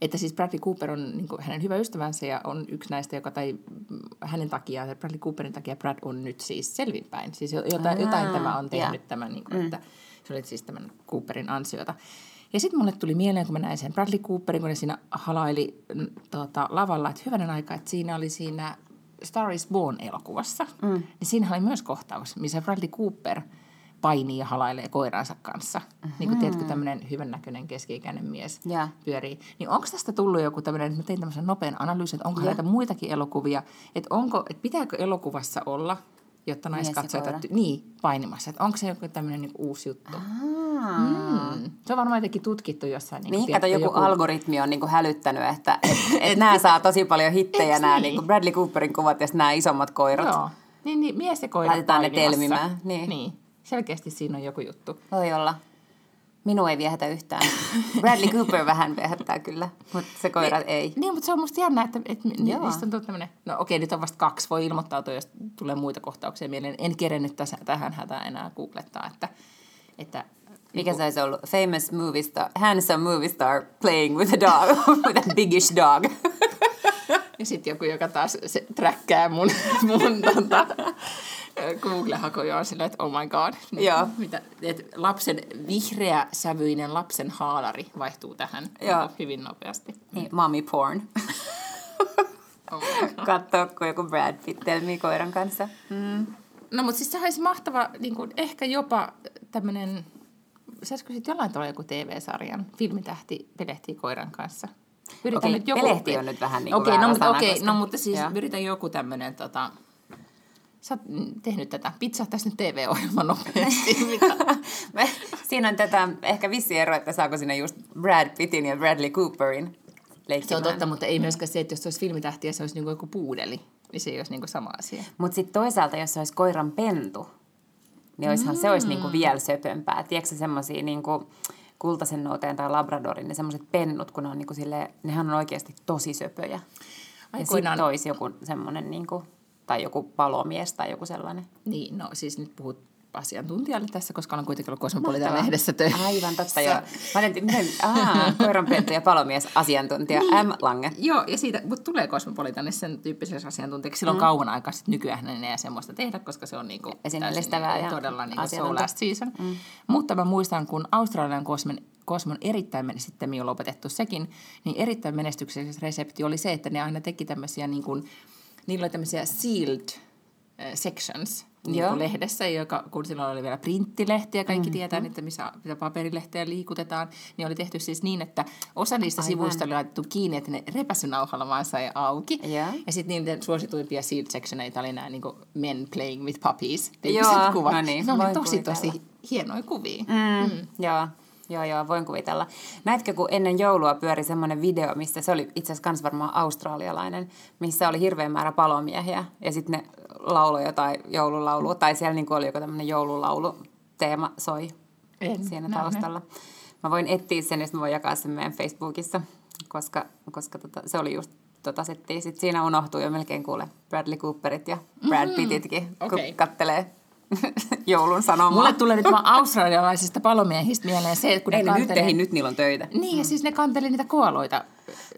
että siis Bradley Cooper on niin kuin, hänen hyvä ystävänsä ja on yksi näistä, joka tai mm, hänen takiaan, Bradley Cooperin takia Brad on nyt siis selvinpäin. Siis jo- jotain, jotain tämä on tehnyt joo. tämän, niin kuin, että se oli siis tämän Cooperin ansiota. Ja sitten mulle tuli mieleen, kun mä näin sen Bradley Cooperin, kun ne siinä halaili mm, tota, lavalla, että hyvänen aika, että siinä oli siinä Star is Born-elokuvassa. Mm. Niin siinä oli myös kohtaus, missä Bradley Cooper painii ja halailee koiransa kanssa. Mm-hmm. Niin kuin tiedätkö, tämmöinen hyvännäköinen keski-ikäinen mies Ja. pyörii. Niin onko tästä tullut joku tämmöinen, että mä tein tämmöisen nopean analyysin, että onko näitä muitakin elokuvia, että, onko, että pitääkö elokuvassa olla, jotta ty- niin, painimassa. Että onko se joku tämmöinen niin uusi juttu? Aa. Mm. Se on varmaan jotenkin tutkittu jossain. Niin, Niin, kato, tiedätkö, joku, algoritmi on niinku hälyttänyt, että et, et nämä saa tosi paljon hittejä, nämä niin? niinku Bradley Cooperin kuvat ja nämä isommat koirat. Joo. Niin, niin, mies ja koira Laitetaan ne telmimään, niin. niin. Selkeästi siinä on joku juttu. Voi olla. Minua ei viehätä yhtään. Bradley Cooper vähän viehättää kyllä, mutta se koira ei. Niin, mutta se on musta jännä, että, että ni- Joo. niistä on tullut tämmöinen... No okei, nyt on vasta kaksi. Voi ilmoittautua, jos tulee muita kohtauksia mieleen. En kerennyt tässä, tähän hätään enää googlettaa, että... että Mikä se olisi ollut? Famous movie star, handsome movie star playing with a dog, with a bigish dog. Ja sitten joku, joka taas se träkkää mun, mun tota, Google-hakuja on silleen, että oh my god. Joo. Mitä, et lapsen vihreä sävyinen lapsen haalari vaihtuu tähän Joo. hyvin nopeasti. Niin, mommy porn. Oh. Katsoa, kun joku Brad Pitt telmii koiran kanssa. No mutta siis se olisi mahtava, niin kuin, ehkä jopa tämmöinen, saisiko sitten jollain tavalla joku TV-sarjan, filmitähti pelehtii koiran kanssa. Yritän Okei, nyt joku... pelehti on nyt vähän niin kuin Okei, no, mutta- okei, koska- no mutta siis Joo. yritän joku tämmöinen, tota, sä oot tehnyt tätä, pizzahtaisi nyt TV-ohjelma nopeasti. Siinä on tätä ehkä vissi ero, että saako sinne just Brad Pittin ja Bradley Cooperin Se leikkimään. on totta, mutta ei myöskään se, että jos se olisi filmitähti ja se olisi niin joku puudeli, niin se ei olisi niin sama asia. Mutta sitten toisaalta, jos se olisi koiran pentu, niin olisihan se olisi Mm. niinku vielä söpömpää. Tiedätkö semmoisia niinku kultaisen nouteen tai labradorin, ne semmoiset pennut, kun ne on niinku silleen, nehän on oikeasti tosi söpöjä. Ja Aikoinaan- sitten olisi joku semmoinen, niinku, tai joku palomies tai joku sellainen. Niin, no siis nyt puhut asiantuntijalle tässä, koska olen kuitenkin ollut Cosmopolitan Mahtavaa. lehdessä töissä. Aivan totta, joo. Mä olin, miten, aa, koiranpentu ja palomies, asiantuntija Niin. M. Lange. Joo, ja siitä, mutta tulee Cosmopolitanissa sen tyyppisessä asiantuntijaksi. Silloin mm. kauan aikaa sitten nykyään ei enää semmoista tehdä, koska se on niinku Esineellistävää täysin ja todella niinku so last season. Mm. Mutta mä muistan, kun Australian Cosmon, Cosmon erittäin, sitten on lopetettu sekin, niin erittäin menestykselliset resepti oli se, että ne aina teki tämmöisiä, niin kuin, niillä oli tämmöisiä sealed sections, niin kuin lehdessä, joka, kun silloin oli vielä printtilehti ja kaikki mm-hmm. tietää, että missä, mitä paperilehteä liikutetaan, niin oli tehty siis niin, että osa niistä Aivan. sivuista oli laitettu kiinni, että ne repäsynauhalla vaan sai auki. Joo. Ja sitten niiden suosituimpia sealed sectioneita oli nämä niin niin playing with puppies. Joo, kuvat. no niin, ne oli tosi, tosi hienoja kuvia. Mm, mm. Joo, joo, joo, voin kuvitella. Näitkö, kun ennen joulua pyöri semmoinen video, missä se oli itse asiassa kans varmaan australialainen, missä oli hirveän määrä palomiehiä ja sitten ne lauloi jotain joululaulua, tai siellä niinku oli joku tämmöinen joululaulu teema soi En siinä nähnyt. taustalla. Mä voin etsiä sen ja sitten mä voin jakaa sen meidän Facebookissa, koska, koska tota, se oli just tota settiä. Sitten siinä unohtuu jo melkein kuule Bradley Cooperit ja Brad Pittitkin, kun Okei. kattelee joulun sanomaa. Mulle tulee nyt vaan australialaisista palomiehistä mieleen se, että kun Ei ne ne nyt kantelee... tehin, nyt niillä on töitä. Niin, ja siis ne kanteli niitä koaloita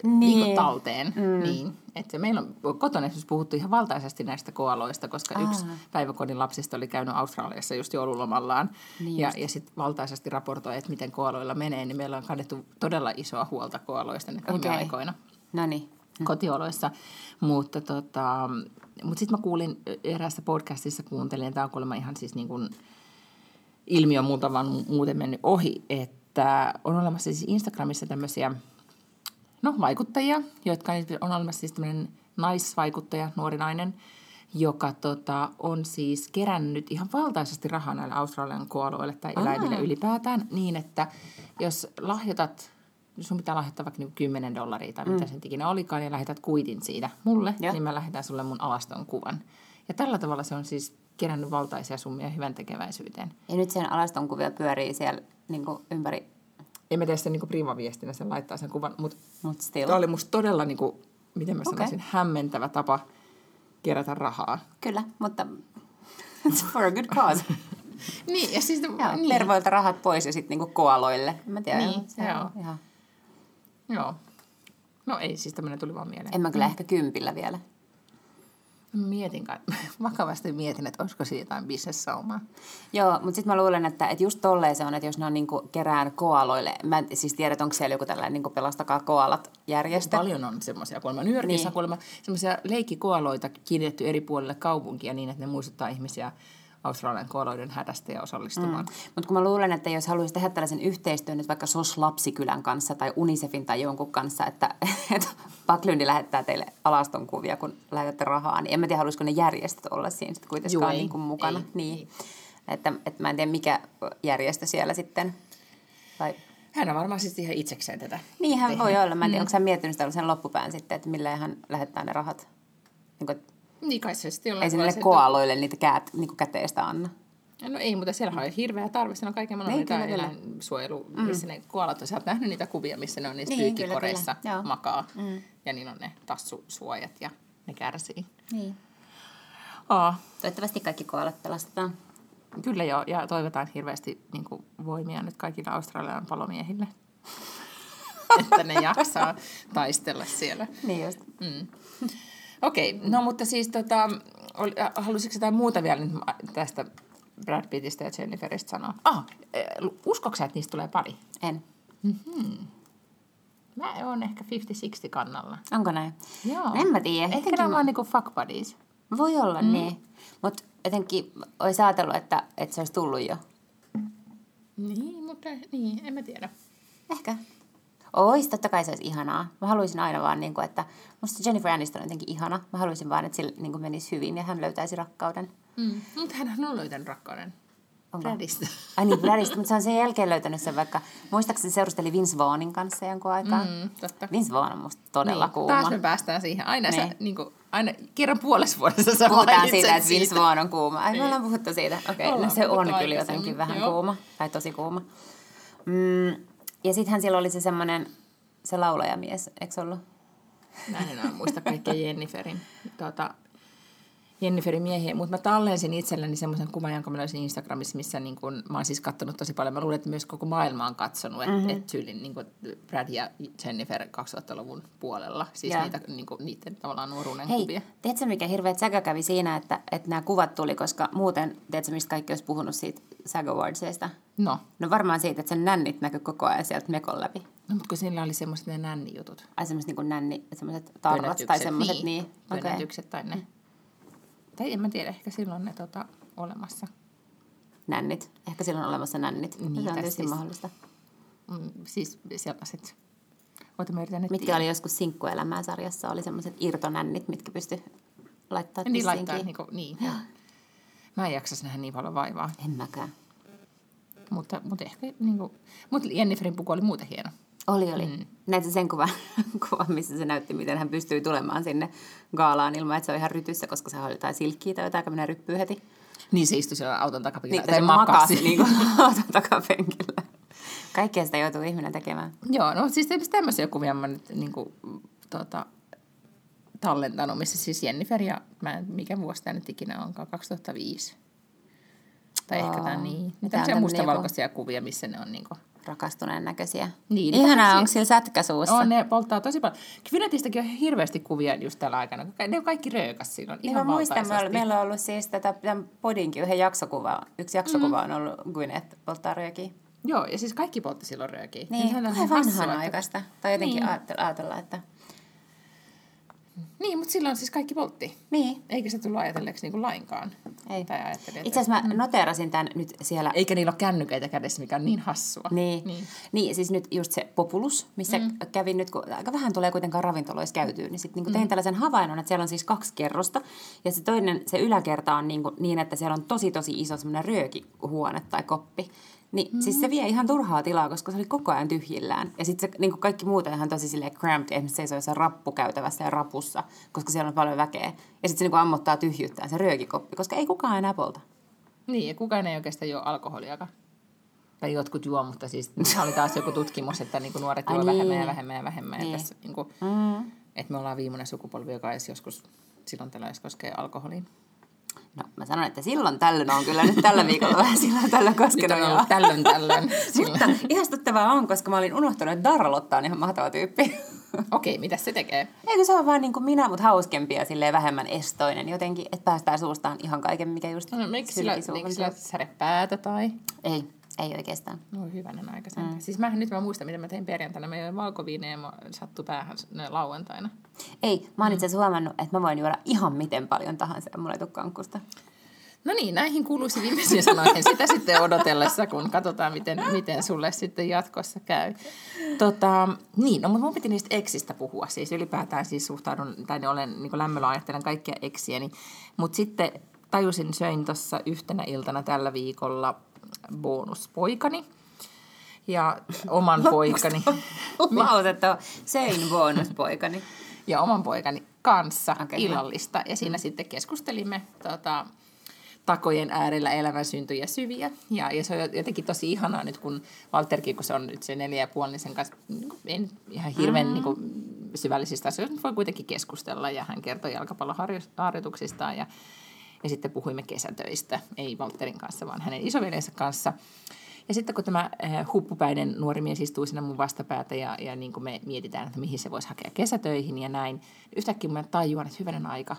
niin. Niin. Talteen. Mm. Niin. Että meillä on kotona esimerkiksi puhuttu ihan valtaisesti näistä koaloista, koska Aa. yksi päiväkodin lapsista oli käynyt Australiassa just joululomallaan. Niin ja ja sitten valtaisesti raportoi, että miten koaloilla menee, niin meillä on kannettu todella isoa huolta koaloista nyt viime Okei. aikoina No niin. Kotioloissa. Mutta tota, mut sitten mä kuulin eräässä podcastissa, kuuntelin, tämä on kuulemma ihan siis niin kuin ilmiö multa vaan mu- muuten mennyt ohi, että on olemassa siis Instagramissa tämmöisiä no, vaikuttajia, jotka on olemassa siis tämmöinen naisvaikuttaja, nuori nainen, joka tota, on siis kerännyt ihan valtaisesti rahaa näille Australian koaloille tai eläimille ylipäätään niin, että jos lahjoitat, sun pitää lahjoittaa vaikka niin 10 dollaria tai mitä sen ikinä olikaan, ja lähetät kuitin siitä mulle, Ja. niin mä lähetän sulle mun alaston kuvan. Ja tällä tavalla se on siis kerännyt valtaisia summia hyvän tekeväisyyteen. Ja nyt sen alaston kuvia pyörii siellä niin ympäri, En mä tee sitä niin privaviestinä, sen laittaa sen kuvan, mutta still. Tämä oli musta todella, niin kuin, miten mä Okei. sanoisin, hämmentävä tapa kerätä rahaa. Kyllä, mutta it's for a good cause. Niin, ja siis... Joo, niin. Tervoilta rahat pois ja sitten niinku koaloille. Mä tiedän, Niin, se on joo. ihan... Joo. No ei, siis tämmöinen tuli vaan mieleen. En mä kyllä ehkä kympillä vielä. Mietin, kai- vakavasti mietin, että olisiko siitä jotain bisnessaumaa. Joo, mutta sitten mä luulen, että, että just tolleen se on, että jos ne on niinku kerään koaloille, mä en siis tiedä, onko siellä joku tällainen niinku pelastakaa koalat järjestö. Paljon on semmoisia kuulemma. New Yorkissa Niin. niin. kuulemma semmoisia leikkikoaloita kiinnitetty eri puolille kaupunkia niin, että ne muistuttaa ihmisiä Australian kooloiden hädästä ja osallistumaan. Mm. Mutta kun mä luulen, että jos haluaisi tehdä tällaisen yhteistyön nyt vaikka SOS Lapsikylän kanssa tai Unicefin tai jonkun kanssa, että, että Paklyndi lähettää teille alaston kuvia, kun lähetätte rahaa, niin en mä tiedä, haluaisiko ne järjestöt olla siinä sitten kuitenkaan Juu, ei, niin kuin mukana. ei, niin. ei. Että, että mä en tiedä, mikä järjestö siellä sitten, vai Hän on varmaan siis ihan itsekseen tätä. Niin hän voi olla. Mä en tiedä, Mm. onko hän miettinyt sitä sen loppupään sitten, että millä hän lähettää ne rahat. Niin kuin, Niin kai se sitten ei sinne se- koaloille niitä käät, niin käteistä anna. No ei, mutta siellä on hirveä tarve. Siellä on kaiken maailman Niin, kyllä, kyllä. eläinsuojelu, missä ne koalat on. Sä oot nähnyt niitä kuvia, missä ne on niissä Niin, niin, kyllä, pyykkikoreissa kyllä. Joo. makaa. Mm. Ja niillä on ne tassusuojat ja ne kärsii. Niin. Aa, Toivottavasti kaikki koalat pelastetaan. kyllä joo, ja toivotaan hirveästi niin kuin, voimia nyt kaikille Australian palomiehille. että ne jaksaa taistella siellä. Niin just. Mm. Okei, okay, no mutta siis tota, äh, halusitko jotain muuta vielä nyt tästä Brad Pittistä ja Jenniferistä sanoa? Ah, eh, uskoksa, että niistä tulee pari? En. Mä oon ehkä 50-60 kannalla. Onko näin? Joo. En mä tiedä. Ehkä ne on mä- niinku fuck buddies. Voi olla mm. niin. Mutta jotenkin olisi ajatellut, että, että se olisi tullut jo. Niin, mutta niin, en mä tiedä. Ehkä. Ois, totta kai se olisi ihanaa. Mä haluaisin aina vaan, niin kuin, että musta Jennifer Aniston on jotenkin ihana. Mä haluaisin vaan, että sillä niin kuin menisi hyvin ja hän löytäisi rakkauden. Mm. Mutta hän on löytänyt rakkauden. Onko? Bradista. Ai niin, Bradista, mutta se on sen jälkeen löytänyt sen vaikka, muistaakseni seurusteli Vince Vaughnin kanssa jonkun aikaa. Mm, totta. Vince Vaughn on musta todella niin. kuuma. Taas me päästään siihen. Aina, Niin. sä, niin kuin, aina kerran puolessa vuodessa sä Puhutaan siitä, että Vince. Vaughn on kuuma. Ai, me Niin. ollaan puhuttu siitä. Okei, okay, no se on kyllä jotenkin vähän joo. kuuma. Tai tosi kuuma. Mm, ja sittenhän silloin oli se semmoinen, se laulajamies, eikö ollut? Mä en enää muista kaikkea Jenniferin, tuota, Jenniferin miehiä, mutta mä tallensin itselleni semmoisen kuvan, jonka mä löysin Instagramissa, missä niin kun, mä oon siis katsonut tosi paljon. Mä luulen, että myös koko maailma on katsonut, että mm-hmm. et tyylin niin kun Brad ja Jennifer 2000-luvun puolella. Siis Joo. niitä, niin kun, niiden tavallaan nuoruuden Hei, kuvia. tiedätkö mikä hirveä säkä kävi siinä, että, että nämä kuvat tuli, koska muuten, tiedätkö mistä kaikki olisi puhunut siitä SAG Awardsista? No, No varmaan siitä, että sen nännit näkyy koko ajan sieltä mekon läpi. no mutta kun sillä oli semmoiset ne nännijutut. Ai semmoiset niin nänni, semmoiset tarrat tai semmoiset, niin. niin. Pönötykset tai ne. Tai en mä tiedä, ehkä silloin ne tota, olemassa. Nännit. Ehkä silloin on olemassa nännit. Niin, se on tietysti siis- mahdollista. Mm, siis sellaiset. Oota, mä yritän Mitkä oli joskus Sinkkuelämää sarjassa, oli semmoiset irtonännit, mitkä pysty laittaa Niin tissiin laittaa, kiinni. niin, kuin, niin. Mä en jaksaisi nähdä niin paljon vaivaa. En mäkään. Mutta, mutta ehkä, niin kuin, mutta Jenniferin puku oli muuten hieno. Oli, oli. Mm. Näitä sen kuvan, kuvan, missä se näytti, miten hän pystyy tulemaan sinne gaalaan ilman, että se on ihan rytyssä, koska se oli jotain silkkiä tai jotain, menee ryppyy heti. Niin se istui siellä auton takapenkillä. Niin, se makasi niin kuin auton takapenkillä. Kaikkea sitä joutuu ihminen tekemään. Joo, no siis tämmöisiä kuvia mä nyt niin kuin, tota, tallentanut, missä siis Jennifer ja mä en, mikä vuosi tämä nyt ikinä onkaan, 2005. Tai ehkä tämä niin. mitä on mustavalkoisia kuvia, missä ne on niin kuin, Rakastuneen näköisiä. Niin, Ihanaa, tämmöisiä- onko sillä sätkä suussa? On, ne polttaa tosi paljon. Kvinetistäkin on hirveästi kuvia just tällä aikana. Ne on kaikki röökas silloin, Niin ihan mä muistan, meillä, valtaisesti. meillä on ollut siis tätä, tämän podinkin yhden jaksokuva. Yksi jaksokuva on ollut Gwyneth polttaa röökiä. Joo, ja siis kaikki poltti silloin röökiä. Niin, Nythän on vähän hassua, että- vanhan aikaista. Tai jotenkin Niin. niin. ajatella, että... Niin, mutta silloin siis kaikki poltti. Niin, Eikä se tullut ajatelleeksi niin kuin lainkaan. ei. Tai ajattelin, että... Itse asiassa mä noteerasin tämän nyt siellä... Eikä niillä ole kännyköitä kädessä, mikä on niin hassua. Niin. niin. niin. siis nyt just se Populus, missä mm. kävin nyt, kun aika vähän tulee kuitenkaan ravintoloissa käytyä, niin sitten niin tein tällaisen havainnon, että siellä on siis kaksi kerrosta. Ja se toinen, se yläkerta on niin, kuin, niin että siellä on tosi tosi iso semmoinen röökihuone tai koppi. Niin mm. siis se vie ihan turhaa tilaa, koska se oli koko ajan tyhjillään. Ja sitten se niin kuin kaikki muut on ihan tosi silleen cramped, esimerkiksi seisoo jossain rappukäytävässä ja rapussa, koska siellä on paljon väkeä. Ja sitten se niin kuin ammottaa tyhjyyttään se röökikoppi, koska ei kukaan enää polta. Niin, ja kukaan ei oikeastaan juo alkoholiakaan. Tai jotkut juo, mutta siis oli taas joku tutkimus, että niin kuin nuoret Ai juo niin. vähemmän ja vähemmän ja vähemmän. Niin. Ja tässä, niin kuin, Mm. että me ollaan viimeinen sukupolvi, joka edes joskus silloin tällä edes koskee alkoholiin. No, mä sanon, että silloin tällöin on kyllä nyt tällä viikolla vähän silloin tällä Nyt koskenut. on joo. ollut tällöin tällöin. Mutta ihastuttavaa on, koska mä olin unohtanut, että Darlotta on ihan mahtava tyyppi. Okei, mitä se tekee? Eikö se ole vaan niin kuin minä, mutta hauskempi ja silleen vähemmän estoinen jotenkin, että päästään suustaan ihan kaiken, mikä just No, miksi sillä, miksi sillä säde päätä tai? Ei, ei oikeastaan. No hyvänen aika mm. Siis mä nyt mä muistan, mitä mä tein perjantaina. Mä join valkoviineja ja mä sattu päähän lauantaina. Ei, mä oon itse asiassa huomannut, että mä voin juoda ihan miten paljon tahansa ja mulla ei tule kankkusta. No niin, näihin kuuluisi viimeisiin sanoihin sitä sitten odotellessa, kun katsotaan, miten, miten sulle sitten jatkossa käy. Tota, niin, no, mutta mun piti niistä eksistä puhua. Siis ylipäätään siis suhtaudun, tai olen niin lämmöllä ajattelen kaikkia eksiäni. Mutta sitten tajusin, söin tuossa yhtenä iltana tällä viikolla bonuspoikani ja oman poikani. Lausetta söin bonuspoikani. ja oman poikani kanssa okay, illallista. Ja siinä sitten keskustelimme tota, takojen äärellä elämän syntyjä syviä. Ja, ja se on jotenkin tosi ihanaa nyt, kun Walterkin, kun se on nyt se neljä ja puoli, niin sen kanssa niin kuin, en ihan hirveän mm. niin kuin, syvällisistä asioista, mutta voi kuitenkin keskustella. Ja hän kertoi jalkapalloharjoituksistaan ja, ja sitten puhuimme kesätöistä, ei Walterin kanssa, vaan hänen isoveljensä kanssa. Ja sitten kun tämä äh, huppupäinen nuori mies istuu siinä mun vastapäätä ja, ja niin kuin me mietitään, että mihin se voisi hakea kesätöihin ja näin, niin yhtäkkiä mä tajuan, että hyvänen aika,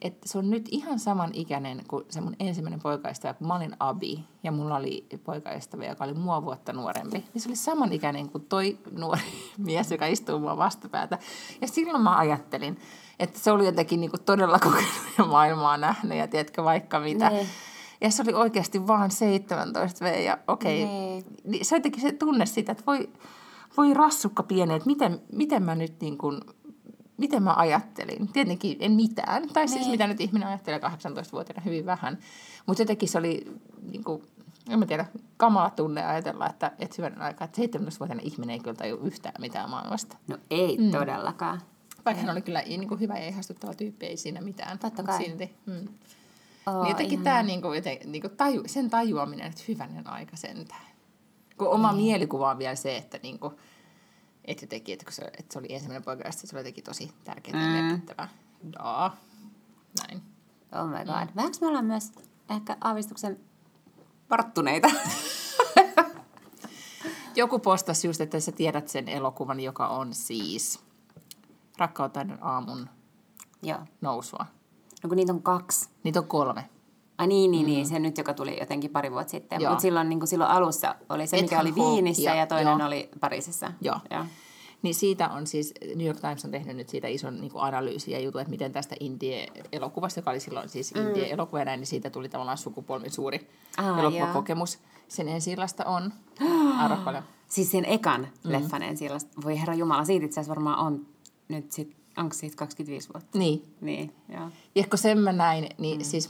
että se on nyt ihan saman ikäinen kuin se mun ensimmäinen poikaystävä, kun mä olin Abi ja mulla oli poikaystävä, joka oli mua vuotta nuorempi. Niin se oli saman ikäinen kuin toi nuori mies, joka istuu mua vastapäätä. Ja silloin mä ajattelin, että se oli jotenkin niin kuin todella kokenut ja maailmaa nähnyt ja tiedätkö vaikka mitä. Ne. Ja se oli oikeasti vaan 17 V ja okei, okay, niin se jotenkin se tunne siitä, että voi, voi rassukka pieni, että miten, miten mä nyt niin kuin, miten mä ajattelin. Tietenkin en mitään, tai siis mitä nyt ihminen ajattelee 18-vuotiaana hyvin vähän. Mutta jotenkin se oli, niin kuin, en mä tiedä, kamala tunne ajatella, että, että hyvän aikaa, että 17-vuotiaana ihminen ei kyllä tajua yhtään mitään maailmasta. No ei mm. todellakaan. Vaikka hän oli kyllä niin kuin hyvä ja ihastuttava tyyppi, ei siinä mitään. Totta kai. Silti. Mm. Oh, niin jotenkin tämä niinku, joten, niinku taju, sen tajuaminen, että hyvänen aika sentään. Kun oma niin. mielikuva on vielä se, että niinku, että jotenkin, että, se, että se oli ensimmäinen poika, se oli jotenkin tosi tärkeää mm. ja merkittävää. Daa. Näin. Oh my god. Mm. Vähänkö me ollaan myös ehkä aavistuksen varttuneita? Joku postasi just, että sä tiedät sen elokuvan, joka on siis Rakkautainen aamun Joo. nousua. No kun niitä on kaksi. Niitä on kolme. Ai niin, niin, mm. niin, se nyt, joka tuli jotenkin pari vuotta sitten. Mutta silloin, niin silloin alussa oli se, mikä oli Viinissä ja, ja toinen joo. oli Pariisissa. Joo. Ja. Niin siitä on siis, New York Times on tehnyt nyt siitä ison niin analyysiä ja jutun, että miten tästä Indie-elokuvasta, joka oli silloin siis mm. Indie-elokuva näin, niin siitä tuli tavallaan sukupolven suuri ah, elokuvakokemus. Sen ensillasta on, arvo paljon. Siis sen ekan mm. leffan ensillasta, voi herra Jumala, siitä itse asiassa varmaan on nyt sit onko siitä 25 vuotta? Niin. Niin, joo. Ja kun sen mä näin, niin mm. siis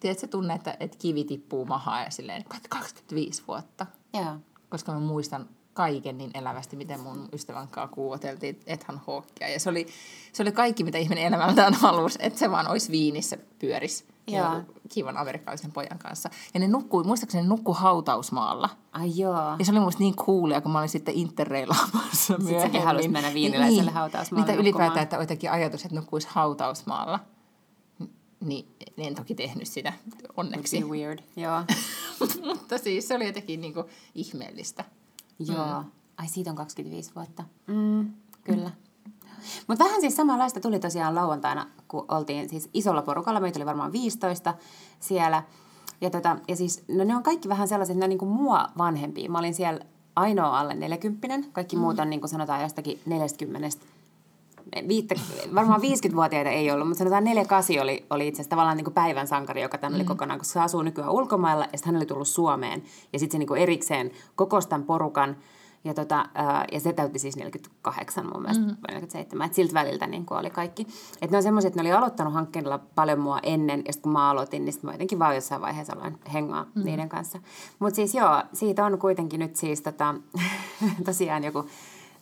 tiedätkö se tunne, että, että kivi tippuu mahaan ja silleen 25 vuotta. Joo. Koska mä muistan kaiken niin elävästi, miten mun ystävän kanssa kuuoteltiin Ethan Hawkia. Ja se oli, se oli kaikki, mitä ihminen elämältään halusi, että se vaan olisi viinissä pyöris joo. kivan amerikkalaisen pojan kanssa. Ja ne nukkui, muistaakseni ne nukkui hautausmaalla. Ai joo. Ja se oli musta niin coolia, kun mä olin sitten interreilaamassa myöhemmin. Sitten halusi mennä viiniläiselle niin, hautausmaalle Niitä ylipäätään, että jotenkin ajatus, että nukkuisi hautausmaalla. Niin en toki tehnyt sitä, onneksi. Would weird, joo. Mutta siis se oli jotenkin niin kuin ihmeellistä. Joo. Mm. Ai siitä on 25 vuotta. Mm, kyllä. Mm. Mutta vähän siis samanlaista tuli tosiaan lauantaina, kun oltiin siis isolla porukalla. Meitä oli varmaan 15 siellä. Ja, tota, ja siis, no ne on kaikki vähän sellaiset, että ne on niin kuin mua vanhempia. Mä olin siellä ainoa alle 40, kaikki mm. muut on niin kuin sanotaan jostakin 40 viittä, varmaan 50-vuotiaita ei ollut, mutta sanotaan 48 oli, oli itse asiassa tavallaan niin kuin päivän sankari, joka tänne mm. oli kokonaan, koska se asuu nykyään ulkomailla ja sitten hän oli tullut Suomeen. Ja sitten se niin kuin erikseen kokostan porukan ja, tota, ja se täytti siis 48 mun mielestä, mm. 47. Että siltä väliltä niin oli kaikki. Että ne on semmoiset, että ne oli aloittanut hankkeella paljon mua ennen, ja kun mä aloitin, niin sitten mä jotenkin vaan jossain vaiheessa aloin hengaa mm. niiden kanssa. Mutta siis joo, siitä on kuitenkin nyt siis tota, tosiaan joku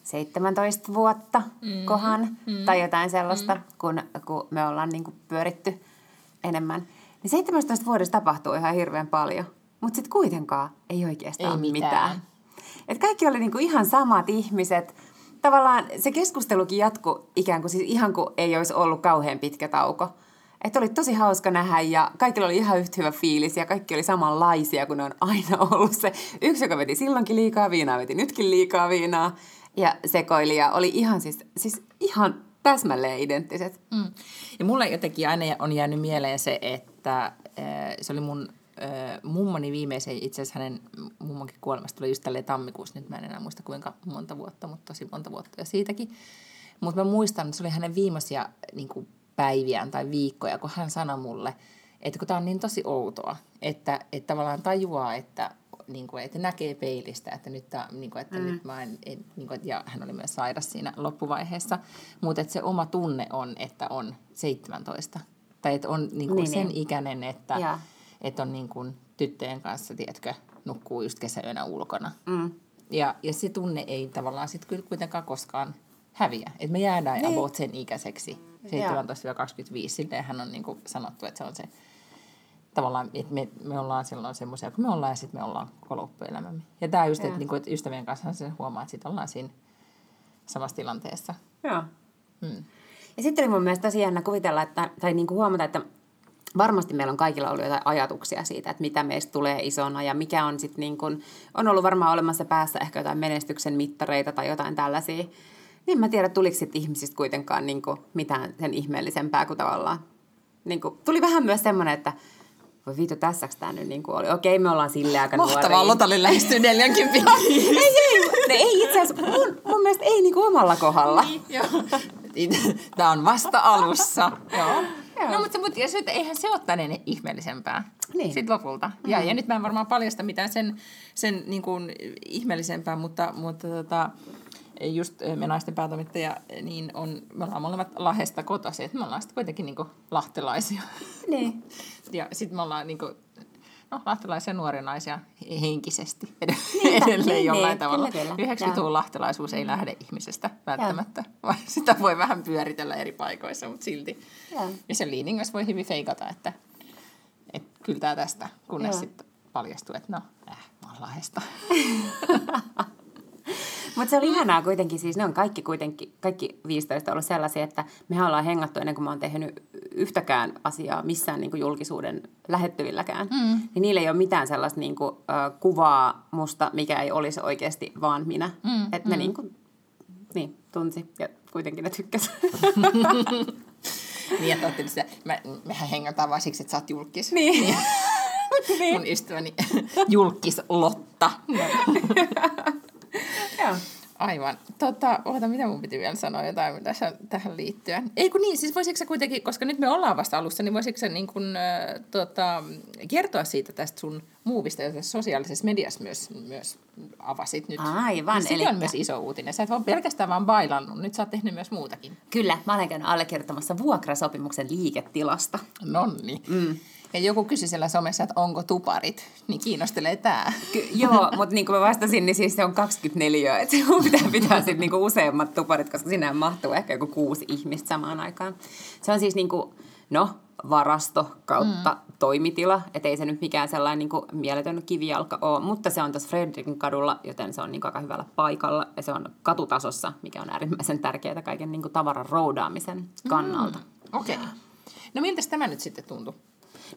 17 vuotta mm. kohan, mm. tai jotain sellaista, mm. kun, kun me ollaan niin kuin pyöritty enemmän. Niin 17 vuodessa tapahtuu ihan hirveän paljon, mutta sitten kuitenkaan ei oikeastaan ei mitään. mitään. Et kaikki oli niinku ihan samat ihmiset. Tavallaan se keskustelukin jatku ikään kuin siis ihan kuin ei olisi ollut kauhean pitkä tauko. Että oli tosi hauska nähdä ja kaikilla oli ihan yhtä hyvä fiilis ja kaikki oli samanlaisia, kun ne on aina ollut se. Yksi, joka veti silloinkin liikaa viinaa, veti nytkin liikaa viinaa ja sekoili ja oli ihan siis, siis ihan täsmälleen identtiset. Mm. Ja mulle jotenkin aina on jäänyt mieleen se, että se oli mun mummoni viimeisen, itse asiassa hänen mummonkin kuolemasta tuli just tälleen tammikuussa, nyt mä en enää muista kuinka monta vuotta, mutta tosi monta vuotta ja siitäkin. Mutta mä muistan, että se oli hänen viimeisiä niin päiviään tai viikkoja, kun hän sanoi mulle, että kun tämä on niin tosi outoa, että, että tavallaan tajuaa, että niin kuin, että näkee peilistä, että nyt, tää, niin kuin, että mm. nyt mä en, niin kuin, ja hän oli myös sairas siinä loppuvaiheessa, mutta että se oma tunne on, että on 17. Tai että on niin kuin niin, sen niin. ikäinen, että, ja. että on niin kuin tyttöjen kanssa, tiedätkö, nukkuu just kesäyönä ulkona. Mm. Ja, ja se tunne ei tavallaan sitten kyllä kuitenkaan koskaan häviä. Että me jäädään niin. about sen ikäiseksi, 17-25. Silleen hän on niin kuin sanottu, että se on se tavallaan, että me, me ollaan silloin semmoisia, kun me ollaan ja sitten me ollaan koko loppuelämämme. Ja tämä just, että, niin kuin, että ystävien kanssa se huomaa, että sitten ollaan siinä samassa tilanteessa. Joo. Hmm. Ja sitten oli mun mielestä tosi jännä kuvitella, että, tai niin kuin huomata, että varmasti meillä on kaikilla ollut jotain ajatuksia siitä, että mitä meistä tulee isona ja mikä on sitten niin kuin, on ollut varmaan olemassa päässä ehkä jotain menestyksen mittareita tai jotain tällaisia. Niin mä tiedä, tuliko sitten ihmisistä kuitenkaan niin kuin mitään sen ihmeellisempää kuin tavallaan. Niin kuin, tuli vähän myös semmoinen, että voi viitu, tässäks tämä nyt niin kuin oli? Okei, me ollaan silleen aika Mahtavaa, Lotalle lähestyy 40 ei, ei, ne ei itse asiassa, mun, mun mielestä ei niin kuin omalla kohdalla. Niin, joo. Tämä on vasta alussa. joo. Joo. No mutta, mutta sit, eihän se ole tänne ihmeellisempää niin. sitten lopulta. Mm. Ja, ja nyt mä en varmaan paljasta mitään sen, sen niin kuin ihmeellisempää, mutta, mutta tota, just me naisten päätoimittaja, niin on, me ollaan molemmat Lahdesta kotoisin, että me ollaan sitten kuitenkin niin lahtelaisia. Niin. ja sitten me ollaan niin kuin, no, lahtelaisia nuoria naisia henkisesti edelleen niin, jollain niin, tavalla. 90-luvun lahtelaisuus ei lähde ihmisestä välttämättä, vaan sitä voi vähän pyöritellä eri paikoissa, mutta silti. Ja, ja sen liiningas voi hyvin feikata, että, että kyllä tämä tästä, kunnes sitten paljastuu, että no, äh, mä oon Lahdesta. Mutta se oli ihanaa kuitenkin, siis ne on kaikki kuitenkin, kaikki 15 ollut sellaisia, että me ollaan hengattu ennen kuin mä oon tehnyt yhtäkään asiaa missään niin kuin julkisuuden lähettyvilläkään. Mm. Niin niillä ei ole mitään sellaista niin kuin, uh, kuvaa musta, mikä ei olisi oikeasti vaan minä. Mm. Että ne mm. niin kuin, niin, tunsi ja kuitenkin ne tykkäs. niin, että että me, mehän hengataan vaan siksi, että sä oot julkis. Niin. niin. Mun ystäväni julkis Lotta. Joo. Aivan. Tota, oota, mitä mun piti vielä sanoa jotain tässä, tähän liittyen? Ei kun niin, siis voisitko sä kuitenkin, koska nyt me ollaan vasta alussa, niin voisitko sä niin kun, äh, tota, kertoa siitä tästä sun muuvista, jota sosiaalisessa mediassa myös, myös avasit nyt. Aivan. Niin eli... on myös iso uutinen. Sä et ole pelkästään vaan bailannut, nyt sä oot tehnyt myös muutakin. Kyllä, mä olen käynyt allekirjoittamassa vuokrasopimuksen liiketilasta. Nonni. Mm ja joku kysyi siellä somessa, että onko tuparit, niin kiinnostelee tämä. Ky- joo, mutta niin kuin mä vastasin, niin siis se on 24, että sinun pitää pitää sitten niin useammat tuparit, koska sinä mahtuu ehkä joku kuusi ihmistä samaan aikaan. Se on siis niin kuin, no, varasto kautta mm. toimitila, että ei se nyt mikään sellainen niin kuin mieletön kivijalka ole, mutta se on tässä Fredrikin kadulla, joten se on niin kuin aika hyvällä paikalla ja se on katutasossa, mikä on äärimmäisen tärkeää kaiken niin kuin tavaran roudaamisen kannalta. Mm. Okei. Okay. No miltä tämä nyt sitten tuntuu?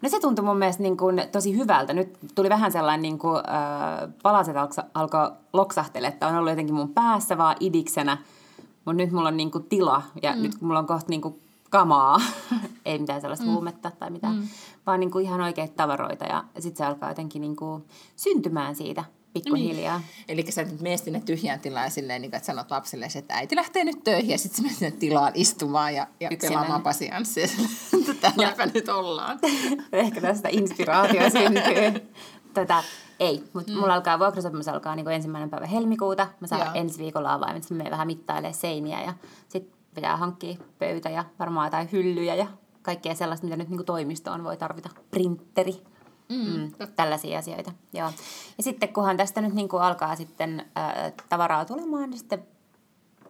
No se tuntui mun mielestä niin kuin tosi hyvältä. Nyt tuli vähän sellainen niin kuin, äh, palaset alkoi loksahtele, että on ollut jotenkin mun päässä vaan idiksenä. Mutta nyt mulla on niin kuin tila ja mm. nyt kun mulla on kohta niin kuin kamaa, ei mitään sellaista mm. huumetta tai mitään, mm. vaan niin kuin ihan oikeita tavaroita. Ja sitten se alkaa jotenkin niin kuin syntymään siitä pikkuhiljaa. Niin. Eli sä nyt menet sinne tyhjään tilaan silleen, niin että sanot lapselle, että äiti lähtee nyt töihin ja sitten sinne tilaan istumaan ja, ja pelaamaan pasianssia. Täälläpä nyt ollaan. Ehkä tästä inspiraatio syntyy. Tätä, ei, mutta mm. mulla alkaa vuokrasopimus alkaa niin ensimmäinen päivä helmikuuta. Mä saan Joo. ensi viikolla avaimet, mä menen vähän mittailemaan seiniä ja sitten pitää hankkia pöytä ja varmaan jotain hyllyjä ja kaikkea sellaista, mitä nyt niin toimistoon voi tarvita. Printeri. Mm. Mm, tällaisia asioita. Joo. Ja sitten kunhan tästä nyt niin kuin alkaa sitten ää, tavaraa tulemaan, niin sitten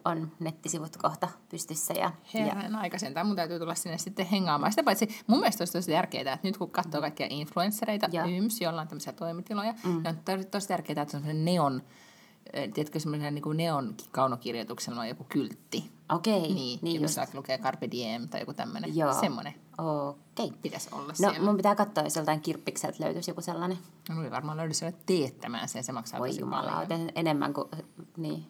on nettisivut kohta pystyssä. Ja, Herran ja... aika sentään. Mun täytyy tulla sinne sitten hengaamaan. Sitä paitsi mun mielestä olisi tosi tärkeää, että nyt kun katsoo kaikkia influenssereita, YMS, joilla on tämmöisiä toimitiloja, mm. niin on tosi, tosi tärkeää, että on neon tiedätkö, semmoinen niin neon kaunokirjoituksella on joku kyltti. Okei. Okay, niin, niin jossa just. lukee Carpe Diem tai joku tämmöinen. Joo. Semmoinen. Okei. Okay. Pitäisi olla no, siellä. mun pitää katsoa, jos joltain kirppikseltä löytyisi joku sellainen. No, varmaan löydyisi teettämään sen, se maksaa Voi tosi jumala, paljon. enemmän kuin, niin.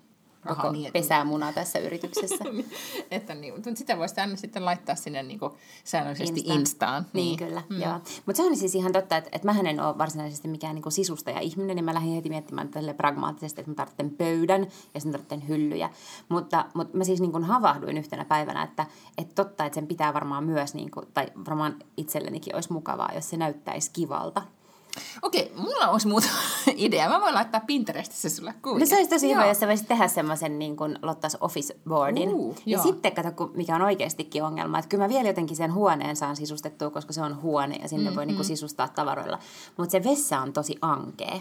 Aha, koko niin, että- pesämuna tässä yrityksessä. että niin, mutta sitä voisi aina sitten laittaa sinne niin kuin säännöllisesti Instaan. Instaan. Niin, kyllä, mm. joo. Mutta se on siis ihan totta, että, että mähän en ole varsinaisesti mikään niinku sisustaja ihminen, niin mä lähdin heti miettimään tälle pragmaattisesti, että mä tarvitsen pöydän ja sen tarvitsen hyllyjä. Mutta, mutta mä siis niinku havahduin yhtenä päivänä, että, että totta, että sen pitää varmaan myös, niinku, tai varmaan itsellenikin olisi mukavaa, jos se näyttäisi kivalta. Okei, mulla olisi muuta idea. Mä voin laittaa Pinterestissä sulle kuvia. No se olisi tosi hyvä, jos sä voisit tehdä semmoisen niin kuin Lottas office boardin. Uu, ja joo. sitten kato, mikä on oikeastikin ongelma, että kyllä mä vielä jotenkin sen huoneen saan sisustettua, koska se on huone ja sinne mm, voi niin kuin sisustaa tavaroilla. Mutta se vessa on tosi ankea.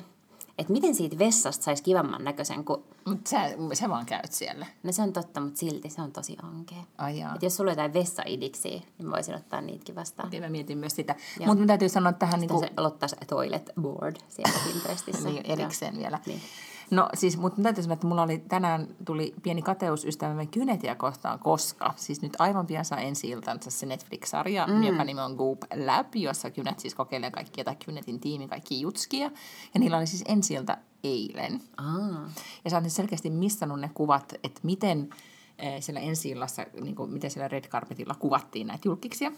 Että miten siitä vessasta saisi kivamman näköisen, kun... Mutta sä, sä vaan käyt siellä. No se on totta, mutta silti se on tosi ankea. Ai jaa. Et jos sulla on jotain vessaidiksiä, niin voisin ottaa niitäkin vastaan. Okei, mä mietin myös sitä. Joo. Mutta mä täytyy sanoa tähän... Sitten Niin se Lottas toilet board siellä Pinterestissä. niin, erikseen vielä. Niin. No siis, mutta täytyy sanoa, että mulla oli tänään tuli pieni kateus ystävämme Kynetia kohtaan, koska siis nyt aivan pian saa ensi iltansa se Netflix-sarja, mm. joka nimi on Goop Lab, jossa Kynet siis kokeilee kaikkia, tai Kynetin tiimi kaikki jutskia. Ja niillä oli siis ensi ilta eilen. Aa, Ja sä oot selkeästi missannut ne kuvat, että miten eh, siellä ensi illassa, niin kuin, miten siellä Red Carpetilla kuvattiin näitä julkiksia.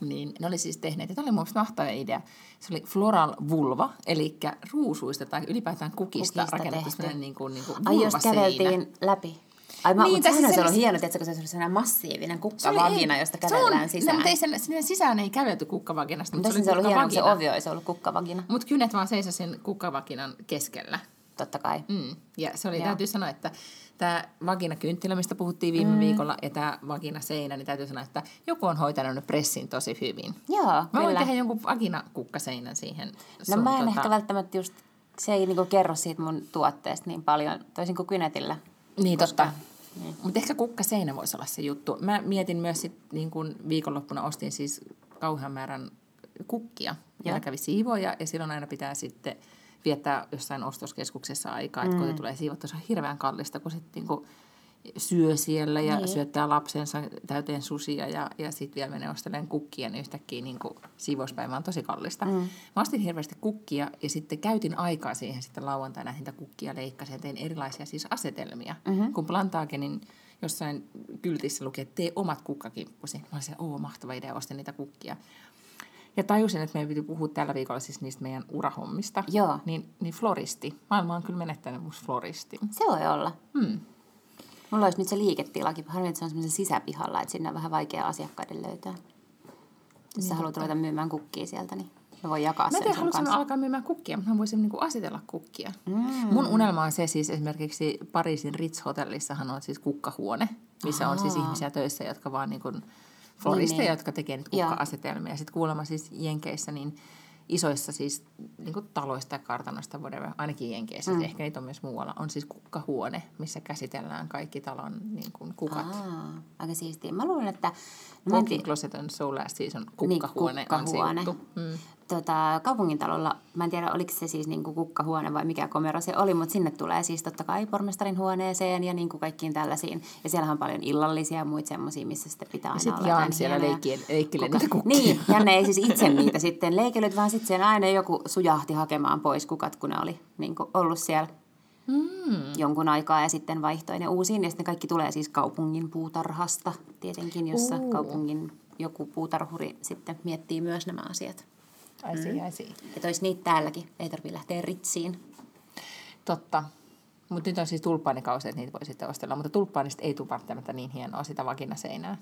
Niin ne oli siis tehneet, ja tämä oli mun mahtava idea. Se oli floral vulva, eli ruusuista tai ylipäätään kukista, Kukista rakennettu sellainen niin kuin, niin kuin Ai jos käveltiin läpi. Ai mä, Niin, mutta sehän siis ollut sellais- hieno, että kun se olisi sellainen massiivinen Se oli- kukkavagina, ei, josta se on- kävellään sisään. No, mutta ei sen, sinne sisään ei kävelty kukkavaginasta, Mutta se olisi ollut hieno, kun se kukkavagina. ovi olisi ollut kukkavagina, Mutta kynet vaan seisoi sen kukkavaginan keskellä. totta kai. Mm. Ja se oli, Joo. täytyy sanoa, että tämä vaginakynttilä, mistä puhuttiin viime mm. viikolla, ja tämä vaginaseinä, niin täytyy sanoa, että joku on hoitanut ne pressin tosi hyvin. Joo, Mä voin kyllä. tehdä jonkun vaginakukkaseinän siihen. No sun, mä en tota- ehkä välttämättä just, se ei niinku kerro siitä mun tuotteesta niin paljon, toisin kuin Kynetillä. Niin, totta. Niin. Mutta ehkä kukkaseinä voisi olla se juttu. Mä mietin myös sit, niin kun viikonloppuna ostin siis kauhean määrän kukkia. Ja kävin siivoja ja silloin aina pitää sitten viettää jossain ostoskeskuksessa aikaa, että mm. koti tulee siivottua. Se on hirveän kallista, kun sitten niin syö siellä ja Niin. niin. syöttää lapsensa täyteen susia ja, ja sitten vielä menee ostelemaan kukkia, niin yhtäkkiä niin siivouspäivä on tosi kallista. Mm. Mä ostin hirveästi kukkia ja sitten käytin aikaa siihen sitten lauantaina, niitä kukkia leikkasin ja tein erilaisia siis asetelmia. Mm-hmm. Kun Plantaagenin jossain kyltissä luki, että tee omat kukkakimpusi. Mä olisin, oo mahtava idea, ostin niitä kukkia. Ja tajusin, että meidän piti puhua tällä viikolla siis niistä meidän urahommista. Joo. Niin, niin floristi. Maailma on kyllä menettänyt musta floristi. Se voi olla. Hmm. Mulla olisi nyt se liiketilakin. Harmi, että se on semmoisen sisäpihalla, että sinne on vähän vaikea asiakkaiden löytää. Jos sä haluat ruveta myymään kukkia sieltä, niin mä voin jakaa Mä en tiedä, sun haluaisin kanssa. alkaa myymään kukkia, mutta mä voisin niinku asetella kukkia. Mm. Mun unelma on se siis esimerkiksi Pariisin Ritz-hotellissahan on siis kukkahuone, missä on siis ihmisiä töissä, jotka vaan niinku floristeja, Niin, niin. jotka tekee Joo. kukka-asetelmia. Sitten kuulemma siis Jenkeissä niin isoissa siis niinku taloista ja kartanoista, whatever, ainakin Jenkeissä, mm. ehkä niitä on myös muualla, on siis kukkahuone, missä käsitellään kaikki talon niin kuin kukat. Aa, aika siistiä. Mä luulen, että... No, Walking Closet on so last season, Niin, kukkahuone, on se kukkahuone. juttu. Mm. Tota, kaupungintalolla, mä en tiedä oliko se siis niinku kukkahuone vai mikä komero se oli, mutta sinne tulee siis totta kai pormestarin huoneeseen ja niinku kaikkiin tällaisiin. Ja siellä on paljon illallisia ja muita semmoisia, missä sitten pitää aina sit olla Jaan jotain siellä leikkien- leikkilee kukka- niitä kukkia. Niin, Janne ei siis itse niitä sitten leikellyt, vaan sitten aina joku sujahti hakemaan pois kukat, kun ne oli niinku ollut siellä Mm. jonkun aikaa ja sitten vaihtoi ne uusiin. Ja sitten ne kaikki tulee siis kaupungin puutarhasta tietenkin, jossa Uu. kaupungin joku puutarhuri sitten miettii myös nämä asiat. I see, I see. Että olisi niitä täälläkin, ei tarvitse lähteä ritsiin. Totta. Mutta nyt on siis tulppaanikausi, että niitä voi sitten ostella. Mutta tulppaanista ei tule välttämättä niin hienoa sitä vaginaseinää.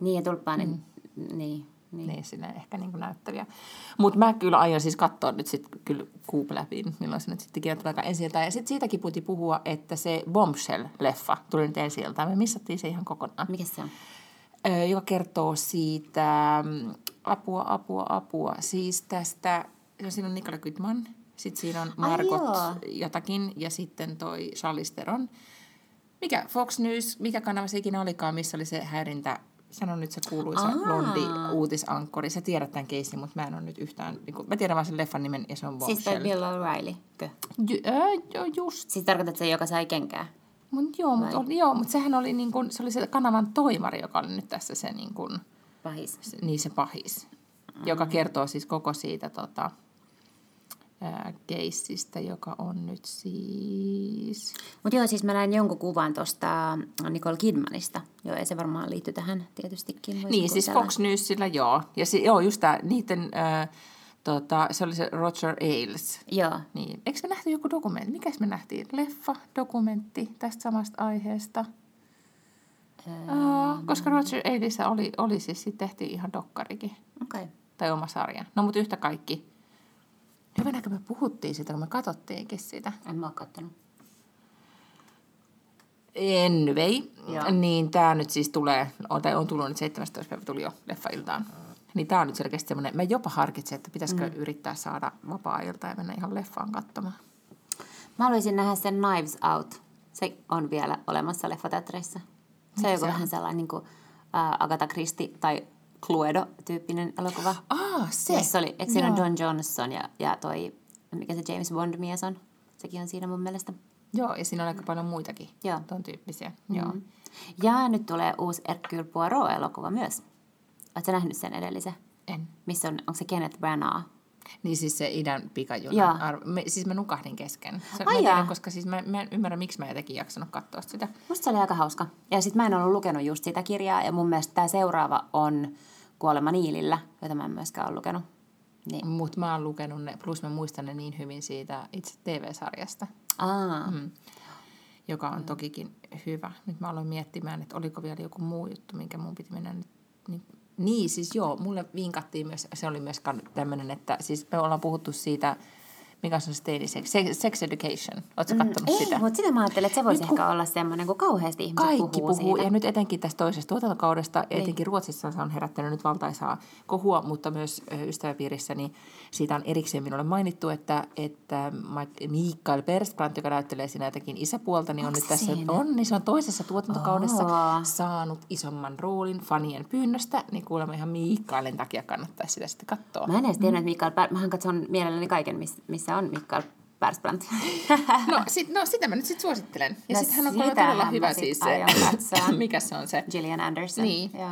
Niin, ja tulppaanen, mm. niin, niin. Niin, sinne ehkä niin näyttäviä. Mutta mä kyllä aion siis katsoa nyt sitten kyllä läpi, milloin se nyt sitten tulee ensi iltaan. Ja sitten siitäkin puhuttiin puhua, että se Bombshell-leffa tuli nyt ensi iltaan. Me missattiin se ihan kokonaan. Mikä se on? Ö, joka kertoo siitä, mm, apua, apua, apua, siis tästä, no siinä on Nicole Kidman, sitten siinä on Ai Margot joo. jotakin ja sitten toi Charlize Theron. Mikä Fox News, mikä kanava se ikinä olikaan, missä oli se häirintä, sano nyt se kuuluisa Aa. blondi uutisankkori. Sä tiedät tämän keissin, mutta mä en ole nyt yhtään, niin kuin, mä tiedän vaan sen leffan nimen ja se on Siis toi Bombshell. Bill O'Reilly. Ju, ö, jo, just. Siis tarkoitat se, joka sai kenkää? Mut joo, mutta joo, mut sehän oli niin kuin, se oli se kanavan toimari, joka oli nyt tässä se niin kuin, Pahis. se- niin se pahis, joka kertoo siis koko siitä tota, ää, keissistä, joka on nyt siis... Mutta joo, siis mä näin jonkun kuvan tuosta Nicole Kidmanista. Joo, ja se varmaan liittyy tähän tietystikin. Niin, siis. Fox Newsillä, joo. Ja si, joo, just tämä, niiden, ää, tota, se oli se Roger Ailes. Joo. Niin. Eikö me nähty joku dokumentti? Mikäs me nähtiin? Leffa, dokumentti tästä samasta aiheesta? Ää, koska Roger Ailes oli, oli siis, sit tehtiin ihan dokkarikin. Okei. Okay. Tai oma sarja. No, mutta yhtä kaikki. Hyvänäkö me puhuttiin siitä, kun me katsottiinkin sitä. En mä oo kattonut. Anyway, Joo. niin tämä nyt siis tulee, on, tai on tullut nyt 17. päivä, tuli jo leffailtaan. Niin tämä on nyt selkeästi semmoinen, mä jopa harkitsen, että pitäisikö mm. yrittää saada vapaa-ilta ja mennä ihan leffaan katsomaan. Mä haluaisin nähdä sen Knives Out. Se on vielä olemassa leffateattereissa. Se on joku se on? vähän sellainen niin kuin, ä, Agatha Christie tai Cluedo-tyyppinen elokuva. Ah, se. Jossa oli, eikö siinä. Don Johnson ja, ja toi, mikä se James Bond-mies on? Sekin on siinä mun mielestä. Joo, ja siinä on aika paljon muitakin Joo. ton tyyppisiä. Mm. Joo. Ja nyt tulee uusi Hercule Poirot-elokuva myös. Oletko nähnyt sen edellisen? En. Missä on, onko se Kenneth Branagh? Niin siis se idän pikajuna. Arvo, me, siis mä nukahdin kesken. Se, Ai mä en tiedä, jaa. koska siis mä, mä en ymmärrä, miksi mä jotenkin jaksanut katsoa sitä. Musta se oli aika hauska. Ja sit mä en ollut lukenut just sitä kirjaa, ja mun mielestä tämä seuraava on Kuolema Niilillä, jota mä en myöskään ole lukenut. Niin. Mutta mä oon lukenut ne, plus mä muistan ne niin hyvin siitä itse TV-sarjasta. Aa, Mm. joka on tokikin hyvä. Nyt mä aloin miettimään, että oliko vielä joku muu juttu, minkä mun piti mennä nyt. Niin, niin siis joo, mulle vinkattiin myös, se oli myös tämmöinen, että siis me ollaan puhuttu siitä, mikä on se teini sex, sex, education. Oletko mm, kattonut ei, sitä? mutta sitä mä ajattelin, että se voisi Nyt ehkä olla semmoinen, kun kauheasti ihmiset Kaikki puhuu, puhuu, siitä. ja nyt etenkin tästä toisesta tuotantokaudesta, Niin. etenkin Ruotsissa se on herättänyt nyt valtaisaa kohua, mutta myös ystäväpiirissä, niin siitä on erikseen minulle mainittu, että, että Mikael Persbrandt, joka näyttelee siinä jotakin isäpuolta, niin on nyt tässä, siinä? on, niin se on toisessa tuotantokaudessa Oo. saanut isomman roolin fanien pyynnöstä, niin kuulemma ihan Mikaelin takia kannattaa sitä sitten katsoa. Mä en edes tiennyt, että Mikael, mähän katson mielelläni kaiken, miss- missä on Mikael Persbrandt. No, sit, no sitä mä nyt sitten suosittelen. Ja No sitten hän on todella hyvä siis se, mikä se on se, Gillian Anderson. Niin. Joo.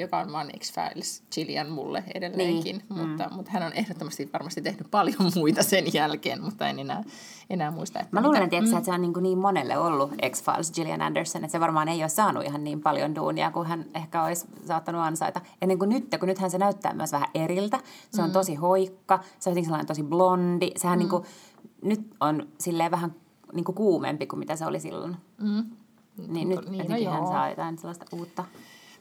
Joka on vaan X-Files Gillian mulle edelleenkin, Niin, niin. mutta, mm. mutta hän on ehdottomasti varmasti tehnyt paljon muita sen jälkeen, mutta en enää, enää muista. Että Mä luulen, mitä- että, mm. että se on niin, niin monelle ollut X-Files Gillian Anderson, että se varmaan ei ole saanut ihan niin paljon duunia kuin hän ehkä olisi saattanut ansaita. Ennen kuin nyt, kun nythän se näyttää myös vähän eriltä. Se on mm. tosi hoikka, se on sellainen tosi blondi. Sehän mm. niin kuin, nyt on silleen vähän niin kuin kuumempi kuin mitä se oli silloin. Mm. Niin nyt Niin, niin, no hän saa jotain sellaista uutta.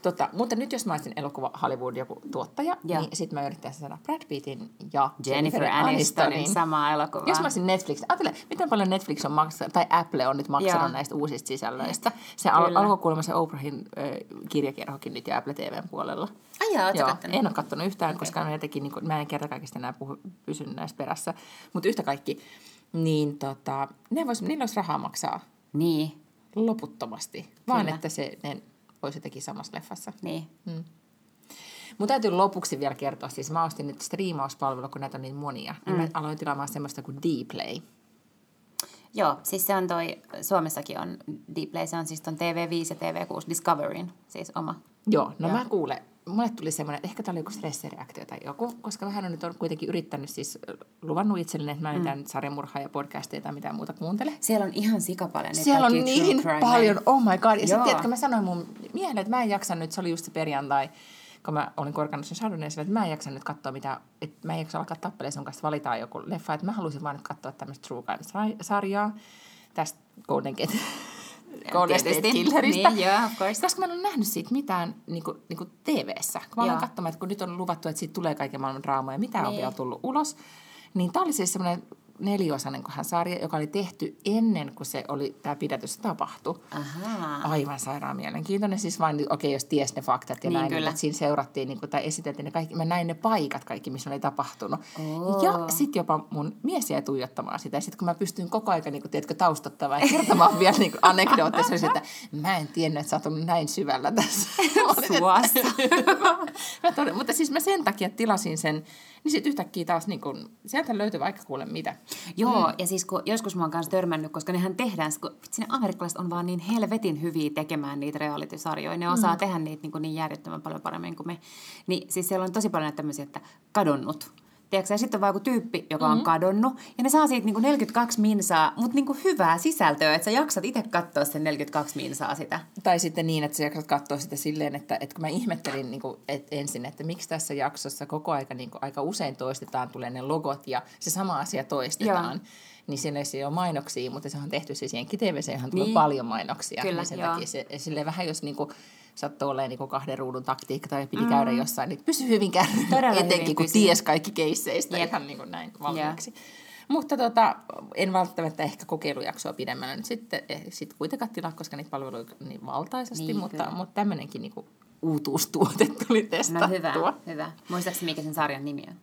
Tota, mutta nyt jos mä olisin elokuva Hollywood joku tuottaja, Joo. niin sitten mä yrittäisin saada Brad Pittin ja Jennifer Anistonin sama elokuva. Jos mä olisin Netflix, ajattele, miten paljon Netflix on maksanut, tai Apple on nyt maksanut Joo. näistä uusista sisällöistä. Se al- alkoi kuulemma se Oprahin äh, kirjakerhokin nyt jo Apple TVn puolella. Ai jaa, Joo, kattonut? en ole kattonut yhtään, okay. koska mä, jotenkin, niin kuin, mä en kerta kaikista enää puhu, pysy näissä perässä. Mutta yhtä kaikki, niin tota, ne vois, niillä olisi rahaa maksaa Niin, loputtomasti, vaan Kyllä. että se, ne olisi jotenkin samassa leffassa. niin. Mun täytyy lopuksi vielä kertoa, siis mä ostin nyt striimauspalvelu, kun näitä on niin monia, niin Mm. mä aloin tilaamaan semmoista kuin Dplay. Joo, siis se on toi, Suomessakin on Dplay, se on siis ton TV5 ja TV6 Discoveryn, siis oma. Joo, no Joo. mä kuulen, mulle tuli semmoinen, että ehkä tämä oli joku stressireaktio tai joku, koska vähän on nyt on kuitenkin yrittänyt siis luvannut itselleni, että mä en mitään sarjamurhaa ja podcasteja tai mitään muuta kuuntele. Siellä on ihan sikapaljon niitä Siellä on niin paljon, oh my god. Ja sitten tiedätkö, mä sanoin mun miehelle, että mä en jaksa nyt, se oli just se perjantai, kun mä olin korkannut sen Chardonnayssa, että mä en jaksa nyt katsoa mitä, että mä en jaksa alkaa tappeleen sun kanssa, valitaan joku leffa, että mä halusin vaan nyt katsoa tämmöistä True Crime-sarjaa tästä Golden Gate. Golden. Killeristä. Niin, joo, of course. Koska mä en ole nähnyt siitä mitään niin kuin, niin kuin TV-ssä. Kun mä Joo. katsomaan, että kun nyt on luvattu, että siitä tulee kaiken maailman draamaa ja mitä on Niin. vielä tullut ulos. Niin tää oli siis semmoinen neliosainen kohan sarja, joka oli tehty ennen kuin se oli, tämä pidätys tapahtui. Ahaa. Aivan sairaan mielenkiintoinen. Siis vain, okei, okay, jos ties ne faktat ja Niin, näin, kyllä. että siinä seurattiin niin kuin, tai esiteltiin ne kaikki. Mä näin ne paikat kaikki, missä oli tapahtunut. Oo. Ja sitten jopa mun mies jäi tuijottamaan sitä. Ja sitten kun mä pystyin koko ajan, niin kuin, tiedätkö, taustattamaan ja kertomaan vielä niin anekdootteja, että mä en tiennyt, että sä oot ollut näin syvällä tässä. Suossa. mä mutta siis mä sen takia tilasin sen, niin sitten yhtäkkiä taas, niin kun, sieltä löytyi vaikka kuule mitä. Joo, ja siis kun joskus mä oon kanssa törmännyt, koska nehän tehdään, kun vitsi, ne amerikkalaiset on vaan niin helvetin hyviä tekemään niitä reality-sarjoja. Ne osaa tehdä niitä niin, niin järjettömän paljon paremmin kuin me. Niin siis siellä on tosi paljon näitä tämmöisiä, että kadonnut Tiedätkö, ja sitten on vaan joku tyyppi, joka mm-hmm. on kadonnut, ja ne saa siitä niinku 42 minsaa, mutta niinku hyvää sisältöä, että sä jaksat itse katsoa sen 42 minsaa sitä. Tai sitten niin, että sä jaksat katsoa sitä silleen, että, että kun mä ihmettelin niin kuin, et ensin, että miksi tässä jaksossa koko aika, niin kuin, aika usein toistetaan, tulee ne logot ja se sama asia toistetaan. Joo niin siinä ei ole mainoksia, mutta se on tehty siis siihen TVC, tulee niin. paljon mainoksia. Kyllä, niin sen joo. takia se, silleen vähän jos niinku, sattuu olemaan niin kahden ruudun taktiikka tai piti mm. käydä jossain, niin pysy hyvin kärryllä, etenkin hyvin kun pysy. ties kaikki keisseistä Jep. ihan niin kuin näin valmiiksi. Yeah. Mutta tota, en välttämättä ehkä kokeilujaksoa pidemmällä nyt sitten eh, sit kuitenkaan tilaa, koska niitä palveluja niin valtaisesti, niin, mutta, mutta tämmöinenkin niin uutuustuote tuli testattua. No hyvä, hyvä. Muistaakseni mikä sen sarjan nimi on?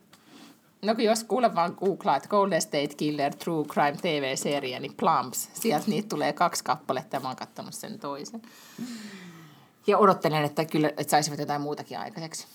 No kun jos kuule vaan googlaa, että Golden State Killer True Crime TV-serie, niin Plumps, sieltä niitä tulee kaksi kappaletta ja mä oon katsonut sen toisen. Ja odottelen, että kyllä että saisivat jotain muutakin aikaiseksi.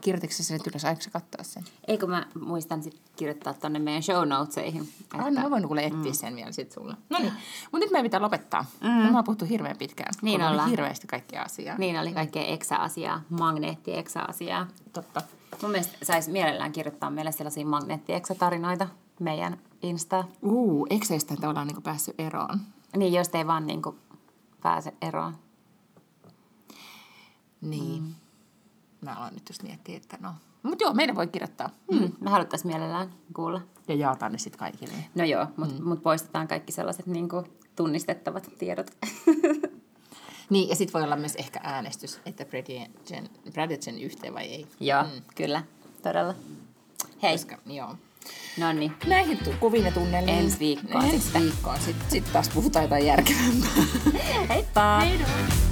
Kirjoititko sä sen ylös, aiko katsoa sen? Eikö mä muistan sit kirjoittaa tonne meidän show notesihin. Että... No mä voin kuule etsiä mm. sen vielä sit sulle. No niin, mutta nyt meidän pitää lopettaa. Mm. Me on puhuttu hirveän pitkään. Niin ollaan. Oli hirveästi kaikkia asiaa. Niin oli kaikkea eksa-asiaa, magneetti-eksa-asiaa. Totta. Mun mielestä saisi mielellään kirjoittaa meille sellaisia magneetti-eksa-tarinoita meidän Insta. Uu, ekseistä ollaan niinku päässyt eroon. Niin, jos ei vaan niinku pääse eroon. Niin. Mm. Mä aloin nyt just miettiä, että no. Mutta joo, meidän voi kirjoittaa. Mm. Mm. Me haluttaisiin mielellään kuulla. Ja jaetaan ne sitten kaikille. No joo, mutta mm. mut poistetaan kaikki sellaiset niinku tunnistettavat tiedot. niin, ja sitten voi olla myös ehkä äänestys, että Bradget sen yhteen vai ei. Joo, mm. kyllä, todella. Hei. Koska, joo. No niin. Näihin kuviin ja tunnelmiin. Ensi viikkoon. Ensi viikkoon. Sitten sit taas puhutaan jotain järkevämpää. Heippa! Heidon.